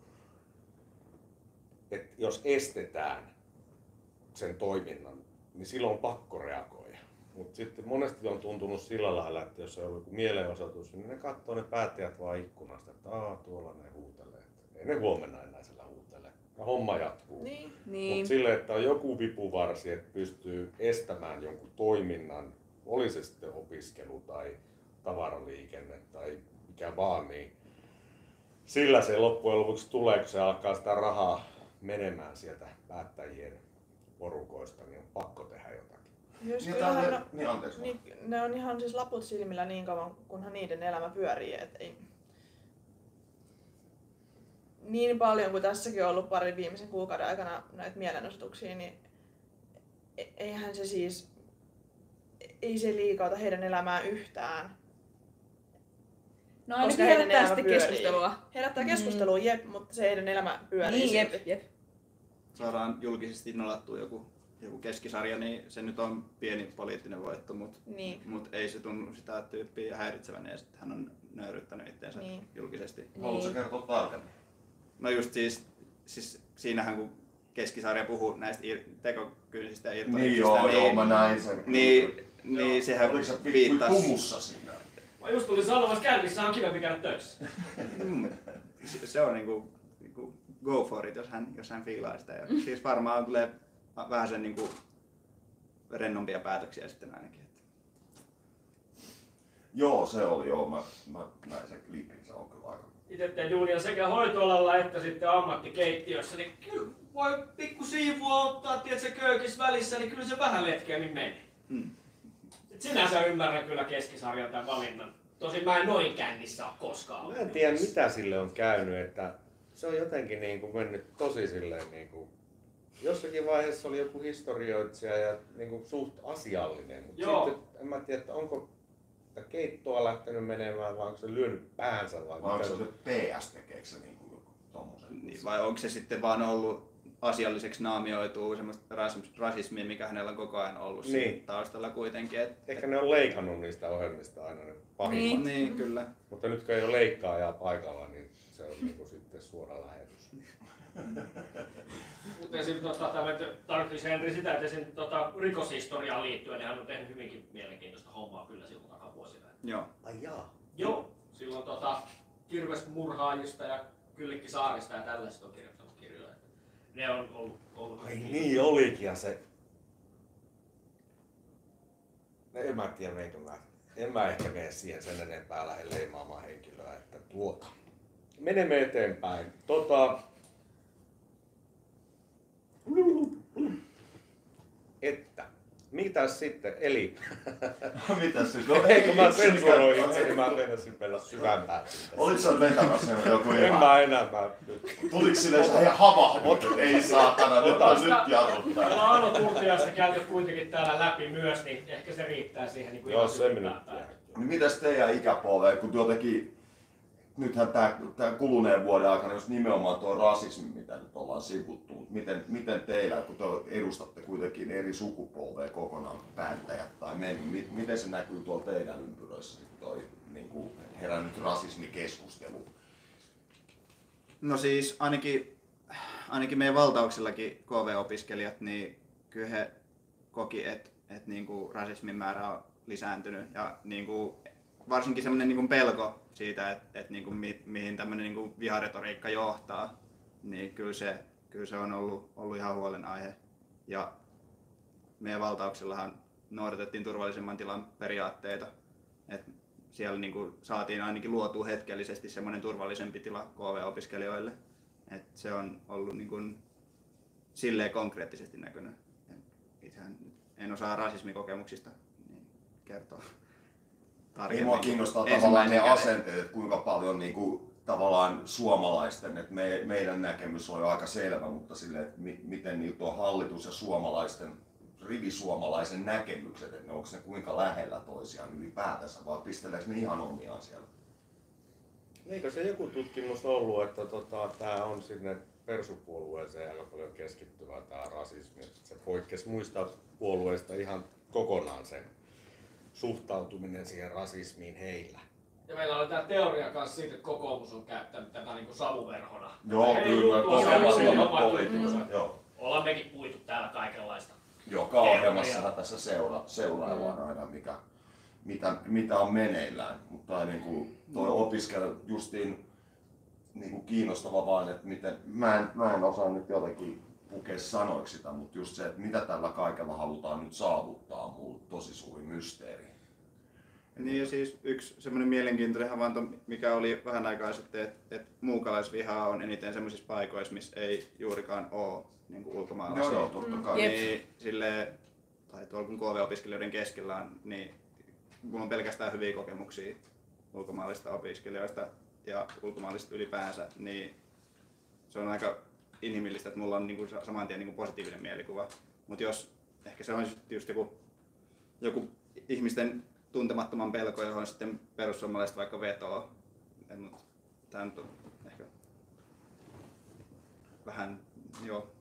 B: että jos estetään sen toiminnan, niin silloin on pakko reagoida. Mutta sitten monesti on tuntunut sillä lailla, että jos on ollut joku mielenosoitus, niin ne katsoo ne päättäjät vaan ikkunasta, että tuolla ne huutelee. Että Ei ne huomenna enää sillä homma jatkuu.
F: Niin.
G: niin.
B: Mutta sille, että on joku vipuvarsi, että pystyy estämään jonkun toiminnan, oli se sitten opiskelu tai tavaraliikenne tai mikä vaan, niin sillä se loppujen lopuksi tulee, kun se alkaa sitä rahaa menemään sieltä päättäjien porukoista, niin on pakko tehdä jotakin.
F: Jos
D: Niin,
F: kyllähän
D: tää
F: no,
D: on- niin, anteeksi.
F: niin, ne on ihan siis laput silmillä niin kauan, kunhan niiden elämä pyörii. Et ei, niin paljon kuin tässäkin on ollut parin viimeisen kuukauden aikana näitä mielenosoituksia, niin e- eihän se siis ei se liikauta heidän elämää yhtään.
G: No ainakin
F: Koska heidän
G: herättää
F: elämä
G: sitten
F: pyörii.
G: keskustelua.
F: Herättää keskustelua, jep, mutta se heidän elämä pyörii
G: Niin,
F: silti.
G: jep, jep.
H: Saadaan julkisesti nolattua joku, joku keskisarja, niin se nyt on pieni poliittinen voitto, mutta
F: Niin.
H: mut ei se tunnu sitä tyyppiä häiritsevän ja sitten hän on nöyryttänyt itseensä
F: Niin.
H: julkisesti.
D: Haluatko
G: Niin.
D: kertoa tarkemmin?
H: No just siis, siis siinähän kun keskisarja puhuu näistä ir- tekokyysistä ja
D: Niin
H: irtoiluksista,
D: joo,
H: niin,
D: joo, mä näin sen.
H: niin, niin sehän
D: Oliko se
H: viittasi.
D: kumussa siinä?
C: Mä just tulin sanomassa käynnissä on kivempi käydä töissä.
H: Mm, se- se on niinku, niinku go for it, jos hän, jos hän fiilaa sitä. Ja siis varmaan tulee vähän sen niinku rennompia päätöksiä sitten ainakin.
D: Joo, se oli joo. Mä, mä näin sen klipin, se on kyllä aika.
C: Itse teen duunia sekä hoitoalalla että sitten ammattikeittiössä, niin kyllä voi pikku siivua ottaa, tiedätkö, köykis välissä, niin kyllä se vähän letkeämmin meni.
H: Mm.
C: Et sinänsä ymmärrän kyllä keskisarjan tämän valinnan. Tosin mä en noin kännissä ole koskaan
B: Mä en tiedä mitä sille on käynyt, että se on jotenkin niin kuin mennyt tosi silleen niin kuin, jossakin vaiheessa oli joku historioitsija ja niin kuin suht asiallinen, mutta
C: Joo.
B: sitten en mä tiedä, että onko että keittoa lähtenyt menemään vai onko se lyönyt päänsä vai,
D: Vai onko
B: mitä
D: se nyt PS tekeekö se niinku joku tommosen?
H: Niin, vai onko se sitten vaan ollut asialliseksi naamioituu semmoista ras- rasismia, mikä hänellä on koko ajan ollut
B: Niin.
H: niin. taustalla kuitenkin. Et,
B: Ehkä ne on leikannut niistä ohjelmista aina ne pahimmat.
G: Niin.
H: niin, kyllä.
B: Mutta nyt kun ei ole leikkaajaa paikalla, niin se on niin kuin sitten suora lähetys.
C: Mutta esim. Tota, Darkness Henry sitä, että esim. Tota, rikoshistoriaan liittyen, niin hän on tehnyt hyvinkin mielenkiintoista hommaa kyllä silloin takavuosina.
H: Joo.
B: Ai jaa.
C: Joo, silloin tota, kirvesmurhaajista ja Kyllikki Saarista ja tällaista on kirjoittanut kirjoja. Ne on ollut, ollut
B: Ai niin olikin ja se... No, en mä tiedä meikö mä. En mä ehkä mene siihen sen enempää lähde leimaamaan henkilöä, että tuota. Menemme eteenpäin. Tota... Että. Mitäs sitten? Eli,
D: Mitäs siis?
B: eikö mä sensuroin itseni, mä meinasin mennä syvämpään.
D: Olit sä vetänyt sen joku
B: En
D: ihan?
B: mä enää, mä.
D: Tuliko sille se ihan havahdut, että ei saatana, nyt on nyt jarruttaa.
C: on Aano Turtiasta käyty kuitenkin täällä läpi myös, niin ehkä se riittää siihen niin kuin
B: Joo, se
C: päähän.
D: Niin mitäs teidän ikäpolve, kun jotenkin, nythän tämä, tämä kuluneen vuoden aikana just nimenomaan tuo rasismi, mitä nyt ollaan sivuttu, mutta miten, miten teillä, kun te edustatte kuitenkin eri sukupolvea kokonaan päättäjät tai me, mi- miten se näkyy tuolla teidän ympyröissä toi niin kuin herännyt rasismikeskustelu?
H: No siis ainakin, ainakin meidän valtauksellakin KV-opiskelijat, niin kyllä he koki, että et niinku rasismin määrä on lisääntynyt ja niinku, varsinkin semmoinen niinku pelko siitä, että et niinku mi, mihin tämmöinen niinku viharetoriikka johtaa, niin kyllä se, kyllä se on ollut, ollut ihan huolenaihe. Ja meidän valtauksellahan noudatettiin turvallisemman tilan periaatteita. Et siellä niinku saatiin ainakin luotua hetkellisesti semmoinen turvallisempi tila KV-opiskelijoille. Et se on ollut niinku silleen konkreettisesti näkynyt. Itsehän en osaa rasismikokemuksista niin kertoa
D: Niin
H: tarkemmin.
D: mua kiinnostaa tavallaan ne
H: käden.
D: asenteet, että kuinka paljon niin kuin, tavallaan suomalaisten, että me, meidän näkemys on jo aika selvä, mutta sille, että mi, miten niitä on hallitus ja suomalaisten, rivisuomalaisen näkemykset, että ne, onko ne kuinka lähellä toisiaan ylipäätänsä, vai pisteleekö ne ihan omiaan siellä?
B: Eikö se joku tutkimus ollut, että tota, tämä on sinne persupuolueeseen aika paljon keskittyvä tämä rasismi. että Se poikkesi muista puolueista ihan kokonaan sen suhtautuminen siihen rasismiin heillä.
C: Ja meillä on tämä teoria kanssa siitä, että kokoomus on käyttänyt tätä niin kuin savuverhona.
D: Joo,
C: Heidän
D: kyllä,
C: juttunsa.
D: Joo.
C: Ollaan mekin puitu täällä kaikenlaista.
D: Joka ohjelmassahan tässä seura, seuraillaan aina, mikä, mitä, mitä on meneillään. Mutta niin kuin toi opiskelu justiin niin kuin kiinnostava vaan, että miten, mä en, mä en osaa nyt jotenkin pukea sanoiksi sitä, mutta just se, että mitä tällä kaikella halutaan nyt saavuttaa, on mulle tosi suuri mysteeri.
H: Niin ja siis yksi semmoinen mielenkiintoinen havainto, mikä oli vähän aikaa sitten, että, että muukalaisvihaa on eniten semmoisissa paikoissa, missä ei juurikaan ole niin kuin ulkomaalaisia.
D: Joo, totta kai.
G: Jep.
H: Niin sille tai tuolla kun KV-opiskelijoiden keskellä on, niin mulla on pelkästään hyviä kokemuksia ulkomaalaisista opiskelijoista ja ulkomaalaisista ylipäänsä, niin se on aika inhimillistä, että mulla on niin kuin saman tien niin kuin positiivinen mielikuva. Mutta jos ehkä se on just- joku, joku ihmisten tuntemattoman pelko, johon sitten perussuomalaiset vaikka vetoo. En, mut Tämä nyt on ehkä vähän jo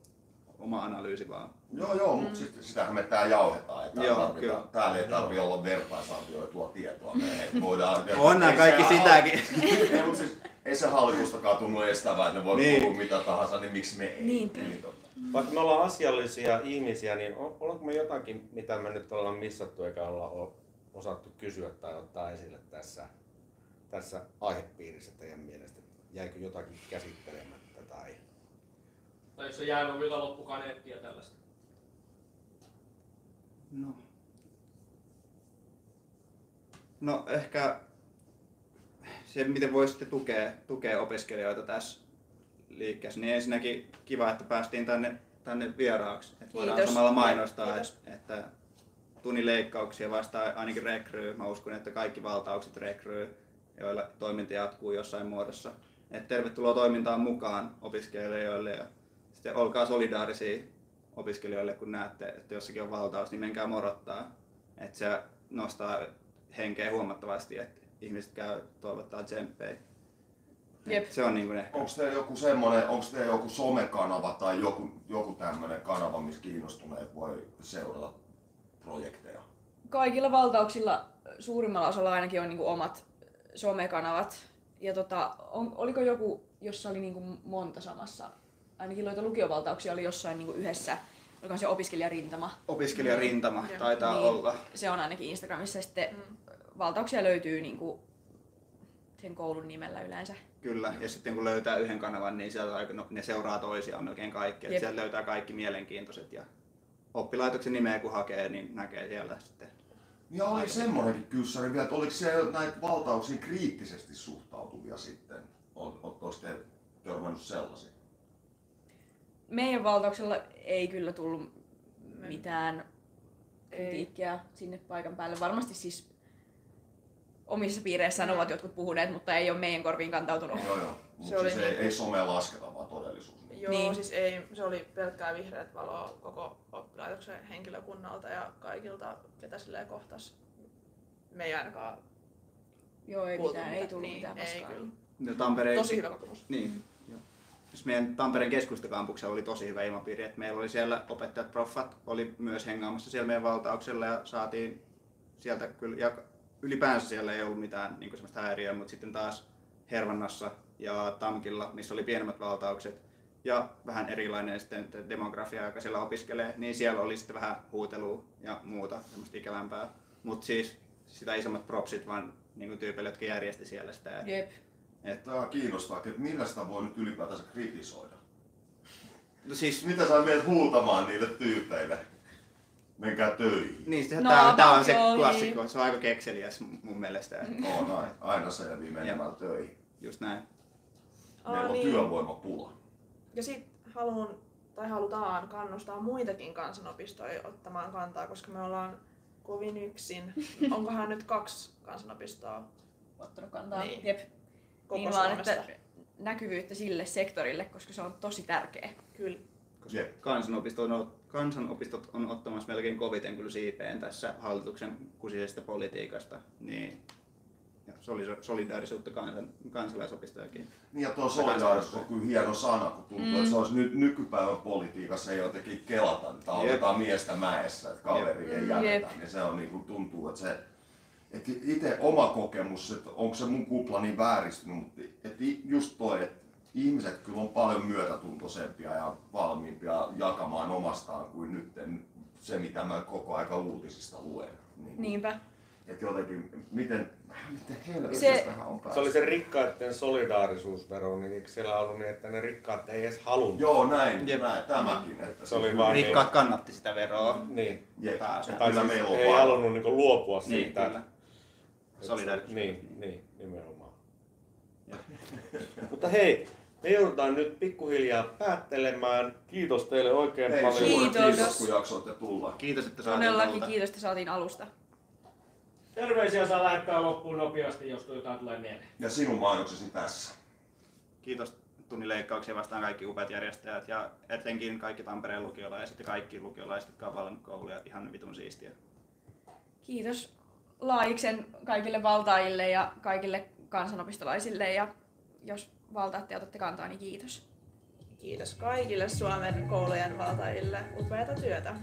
H: oma analyysi vaan.
D: Joo, joo, mutta sit, sitähän me tää jauhetaan. Että
H: Joo,
D: tarvitaan, täällä ei tarvi olla vertaisarvioitua tietoa. Me voidaan,
H: On nämä kaikki sitäkin.
D: Ei, mutta siis, ei se hallitustakaan tunnu estävää, että ne voi
H: Niin.
D: puhua mitä tahansa, niin miksi me ei?
G: Niinpä.
D: Niin, totta.
B: Vaikka me ollaan asiallisia ihmisiä, niin on, ollaanko me jotakin, mitä me nyt ollaan missattu eikä olla osattu kysyä tai ottaa esille tässä, tässä aihepiirissä teidän mielestä? Jäikö jotakin käsittelemättä tai...
C: Tai jos on jäänyt vielä loppukaneettia tällaista.
H: No. No ehkä se, miten voisitte tukea, tukea opiskelijoita tässä liikkeessä, niin ensinnäkin kiva, että päästiin tänne, tänne vieraaksi. Että voidaan
F: Kiitos.
H: samalla mainostaa,
F: Kiitos.
H: että, että tunnin leikkauksia vastaan ainakin rekryy. Mä uskon, että kaikki valtaukset rekryy, joilla toiminta jatkuu jossain muodossa. Et tervetuloa toimintaan mukaan opiskelijoille ja sitten olkaa solidaarisia opiskelijoille, kun näette, että jossakin on valtaus, niin menkää morottaa. Että se nostaa henkeä huomattavasti, että ihmiset käy toivottaa tsemppejä.
G: Jep.
H: Et Se on niin kuin ehkä.
D: Onko teillä joku semmoinen, onko teillä joku somekanava tai joku, joku tämmöinen kanava, missä kiinnostuneet voi seurata projekteja?
G: Kaikilla valtauksilla suurimmalla osalla ainakin on niinku omat somekanavat. Ja tota, on, oliko joku, jossa oli niinku monta samassa? Ainakin noita lukiovaltauksia oli jossain niinku yhdessä. Oliko se opiskelijarintama?
H: Opiskelijarintama
F: Joo.
H: taitaa
G: Niin.
H: olla.
G: Se on ainakin Instagramissa. Sitten
F: Mm.
G: Valtauksia löytyy niinku sen koulun nimellä yleensä.
H: Kyllä, ja sitten kun löytää yhden kanavan, niin sieltä aika, no, ne seuraa toisiaan melkein kaikki. Et
G: Jep.
H: sieltä löytää kaikki mielenkiintoiset ja oppilaitoksen nimeä kun hakee, niin näkee siellä sitten.
D: Ja oli semmoinenkin kyssäri vielä, että oliko siellä näitä valtauksiin kriittisesti suhtautuvia sitten? Oletteko te törmännyt sellaisia?
G: Meidän valtauksella ei kyllä tullut mitään kritiikkiä sinne paikan päälle. Varmasti siis omissa piireissään
F: Mm.
G: ovat jotkut puhuneet, mutta ei ole meidän korviin kantautunut.
D: Joo, joo. Mutta
F: Se oli
D: siis ei,
F: niinku-
D: ei somea lasketa, vaan todellisuus.
F: Joo,
G: Niin.
F: niin. siis ei, se oli pelkkää vihreät valoa koko oppilaitoksen henkilökunnalta ja kaikilta, ketä silleen kohtas. Me ei ainakaan
G: Joo, ei
F: kuultu
G: mitään, ei tullut
F: niin,
G: mitään
F: ei
G: paskaa.
F: kyllä.
H: Ja Tampereen,
F: Tosi hyvä kokemus.
H: Niin. Joo. Siis meidän Tampereen keskustakampuksella oli tosi hyvä ilmapiiri, että meillä oli siellä opettajat, proffat, oli myös hengaamassa siellä meidän valtauksella ja saatiin sieltä kyllä, ja ylipäänsä siellä ei ollut mitään niin semmoista häiriöä, mutta sitten taas Hervannassa ja Tamkilla, missä oli pienemmät valtaukset ja vähän erilainen sitten demografia, joka siellä opiskelee, niin siellä oli sitten vähän huutelua ja muuta semmoista ikävämpää. Mutta siis sitä isommat propsit vaan niin tyypeille, jotka järjesti siellä sitä. Et,
G: Jep.
H: et,
D: Tämä kiinnostaa, että millä sitä voi nyt ylipäätänsä kritisoida?
H: no siis
D: Mitä sä menet huutamaan niille tyypeille? Menkää töihin.
H: Niin, no,
G: No,
H: tää, tää on se klassikko, se on aika kekseliäs mun mielestä.
D: On näin. Aina selvii menemään töihin.
H: Just näin.
F: Aa,
D: Meillä on
F: niin.
D: työvoimapula.
F: Ja sitten haluan tai halutaan kannustaa muitakin kansanopistoja ottamaan kantaa, koska me ollaan kovin yksin. Onkohan nyt kaksi kansanopistoa
G: Ottanut kantaa.
F: Niin.
G: Jep.
F: koko
G: niin vaan, että näkyvyyttä sille sektorille, koska se on tosi tärkeä.
F: Kyllä.
H: Koska
D: Jep.
H: kansanopistot on, kansanopistot on ottamassa melkein koviten kyllä siipeen tässä hallituksen kusisesta politiikasta. Niin ja soli- solidaarisuutta kansan, kansalaisopistojakin.
D: Niin ja tuo solidaarisuus on kyllä hieno sana, kun tuntuu,
G: Mm.
D: että se olisi nyt nykypäivän politiikassa ei jotenkin kelata, että autetaan miestä mäessä, että kaveri ei
G: Jep.
D: jätetä. Niin se on niin kuin, tuntuu, että se että itse oma kokemus, että onko se mun kupla niin vääristynyt, mutta että just toi, että ihmiset kyllä on paljon myötätuntoisempia ja valmiimpia jakamaan omastaan kuin nyt se, mitä mä koko aika uutisista luen. Niin,
G: Niinpä.
D: Että jotenkin, miten, miten helvetistä
G: Se-
D: tähän on päässyt?
B: Se oli se rikkaiden solidaarisuusvero, niin eikö siellä ollut niin, että ne rikkaat ei edes halunnut?
D: Joo, näin,
H: Jep.
D: näin tämäkin. Että
B: Se oli vaan-
H: Rikkaat kannatti sitä veroa.
B: Niin.
D: Jep.
B: Tai siis
D: meillä on
B: ei
D: vaan-
B: halunnut niinku luopua
H: Niin,
B: siitä.
H: kyllä. Solidaarisuus.
B: Niin, niin, nimenomaan. Mutta hei, me joudutaan nyt pikkuhiljaa päättelemään. Kiitos teille oikein
D: Hei,
B: paljon.
G: Kiitos.
D: kiitos, kun jaksoitte tulla.
H: Kiitos, että saatiin
G: Todellakin
H: tulla.
G: kiitos, että saatiin alusta.
C: Terveisiä saa lähettää loppuun nopeasti, jos jotain tulee mieleen.
D: Ja sinun mainoksesi tässä.
H: Kiitos tunnin leikkauksia vastaan kaikki upeat järjestäjät ja etenkin kaikki Tampereen lukiolaiset ja kaikki lukiolaiset, jotka ovat valinnut kouluja ihan vitun siistiä.
G: Kiitos. kiitos Laiksen kaikille valtaajille ja kaikille kansanopistolaisille ja jos valtaatte ja otatte kantaa, niin kiitos.
F: Kiitos kaikille Suomen koulujen valtaajille. Upeata työtä.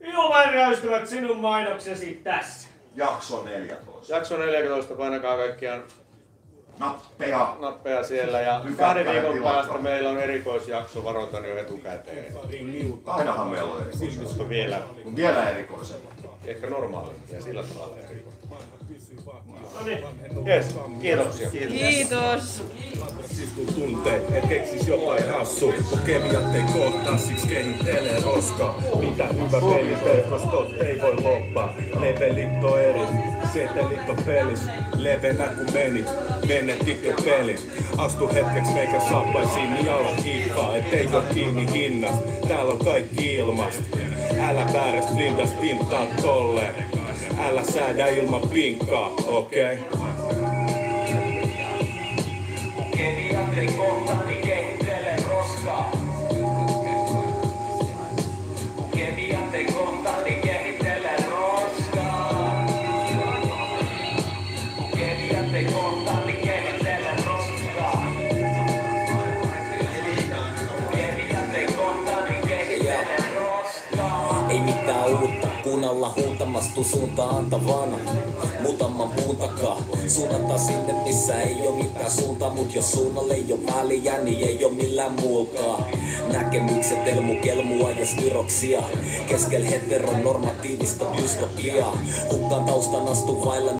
C: Ilman räystävät sinun mainoksesi tässä.
D: Jakso 14.
B: Jakso 14, painakaa kaikkiaan
D: Nappeja.
B: nappeja siellä ja kahden viikon päästä meillä on erikoisjakso, varoitan jo etukäteen.
D: Ainahan meillä on erikoisempi.
B: Koska vielä
D: Vielä erikoisempi.
B: ehkä normaali ja sillä tavalla erikoinen.
C: No niin.
B: Yes, kiitoksia.
G: Kiitos!
I: Siis kun tuntee, et keksis jotain hassu Kun kemiat ei kohtaa, siksi kehittelee roska Mitä hyvä peliverkostot ei voi loppaa Levelit on eri, setelit on pelis Levenä kun menit, menetit jo pelin Astu hetkeksi meikä saappaisiin, niin ala hiippaa Et ei oo kiinni hinnasta, täällä on kaikki ilmast Älä väärä flintas pintaa tolle Älä säädä ilman pinkkaa, okei? Okay?
A: Ei kuunnalla huutamastu suunta antavana. Muutaman puun takaa, suunnata sinne missä ei oo mitään suuntaa Mut jos suunnalle ei oo väliä, niin ei oo millään muullakaan Näkemykset elmu kelmua ja spiroksia Keskel heteronormatiivista dystopiaa. Hukkaan taustan astu vailla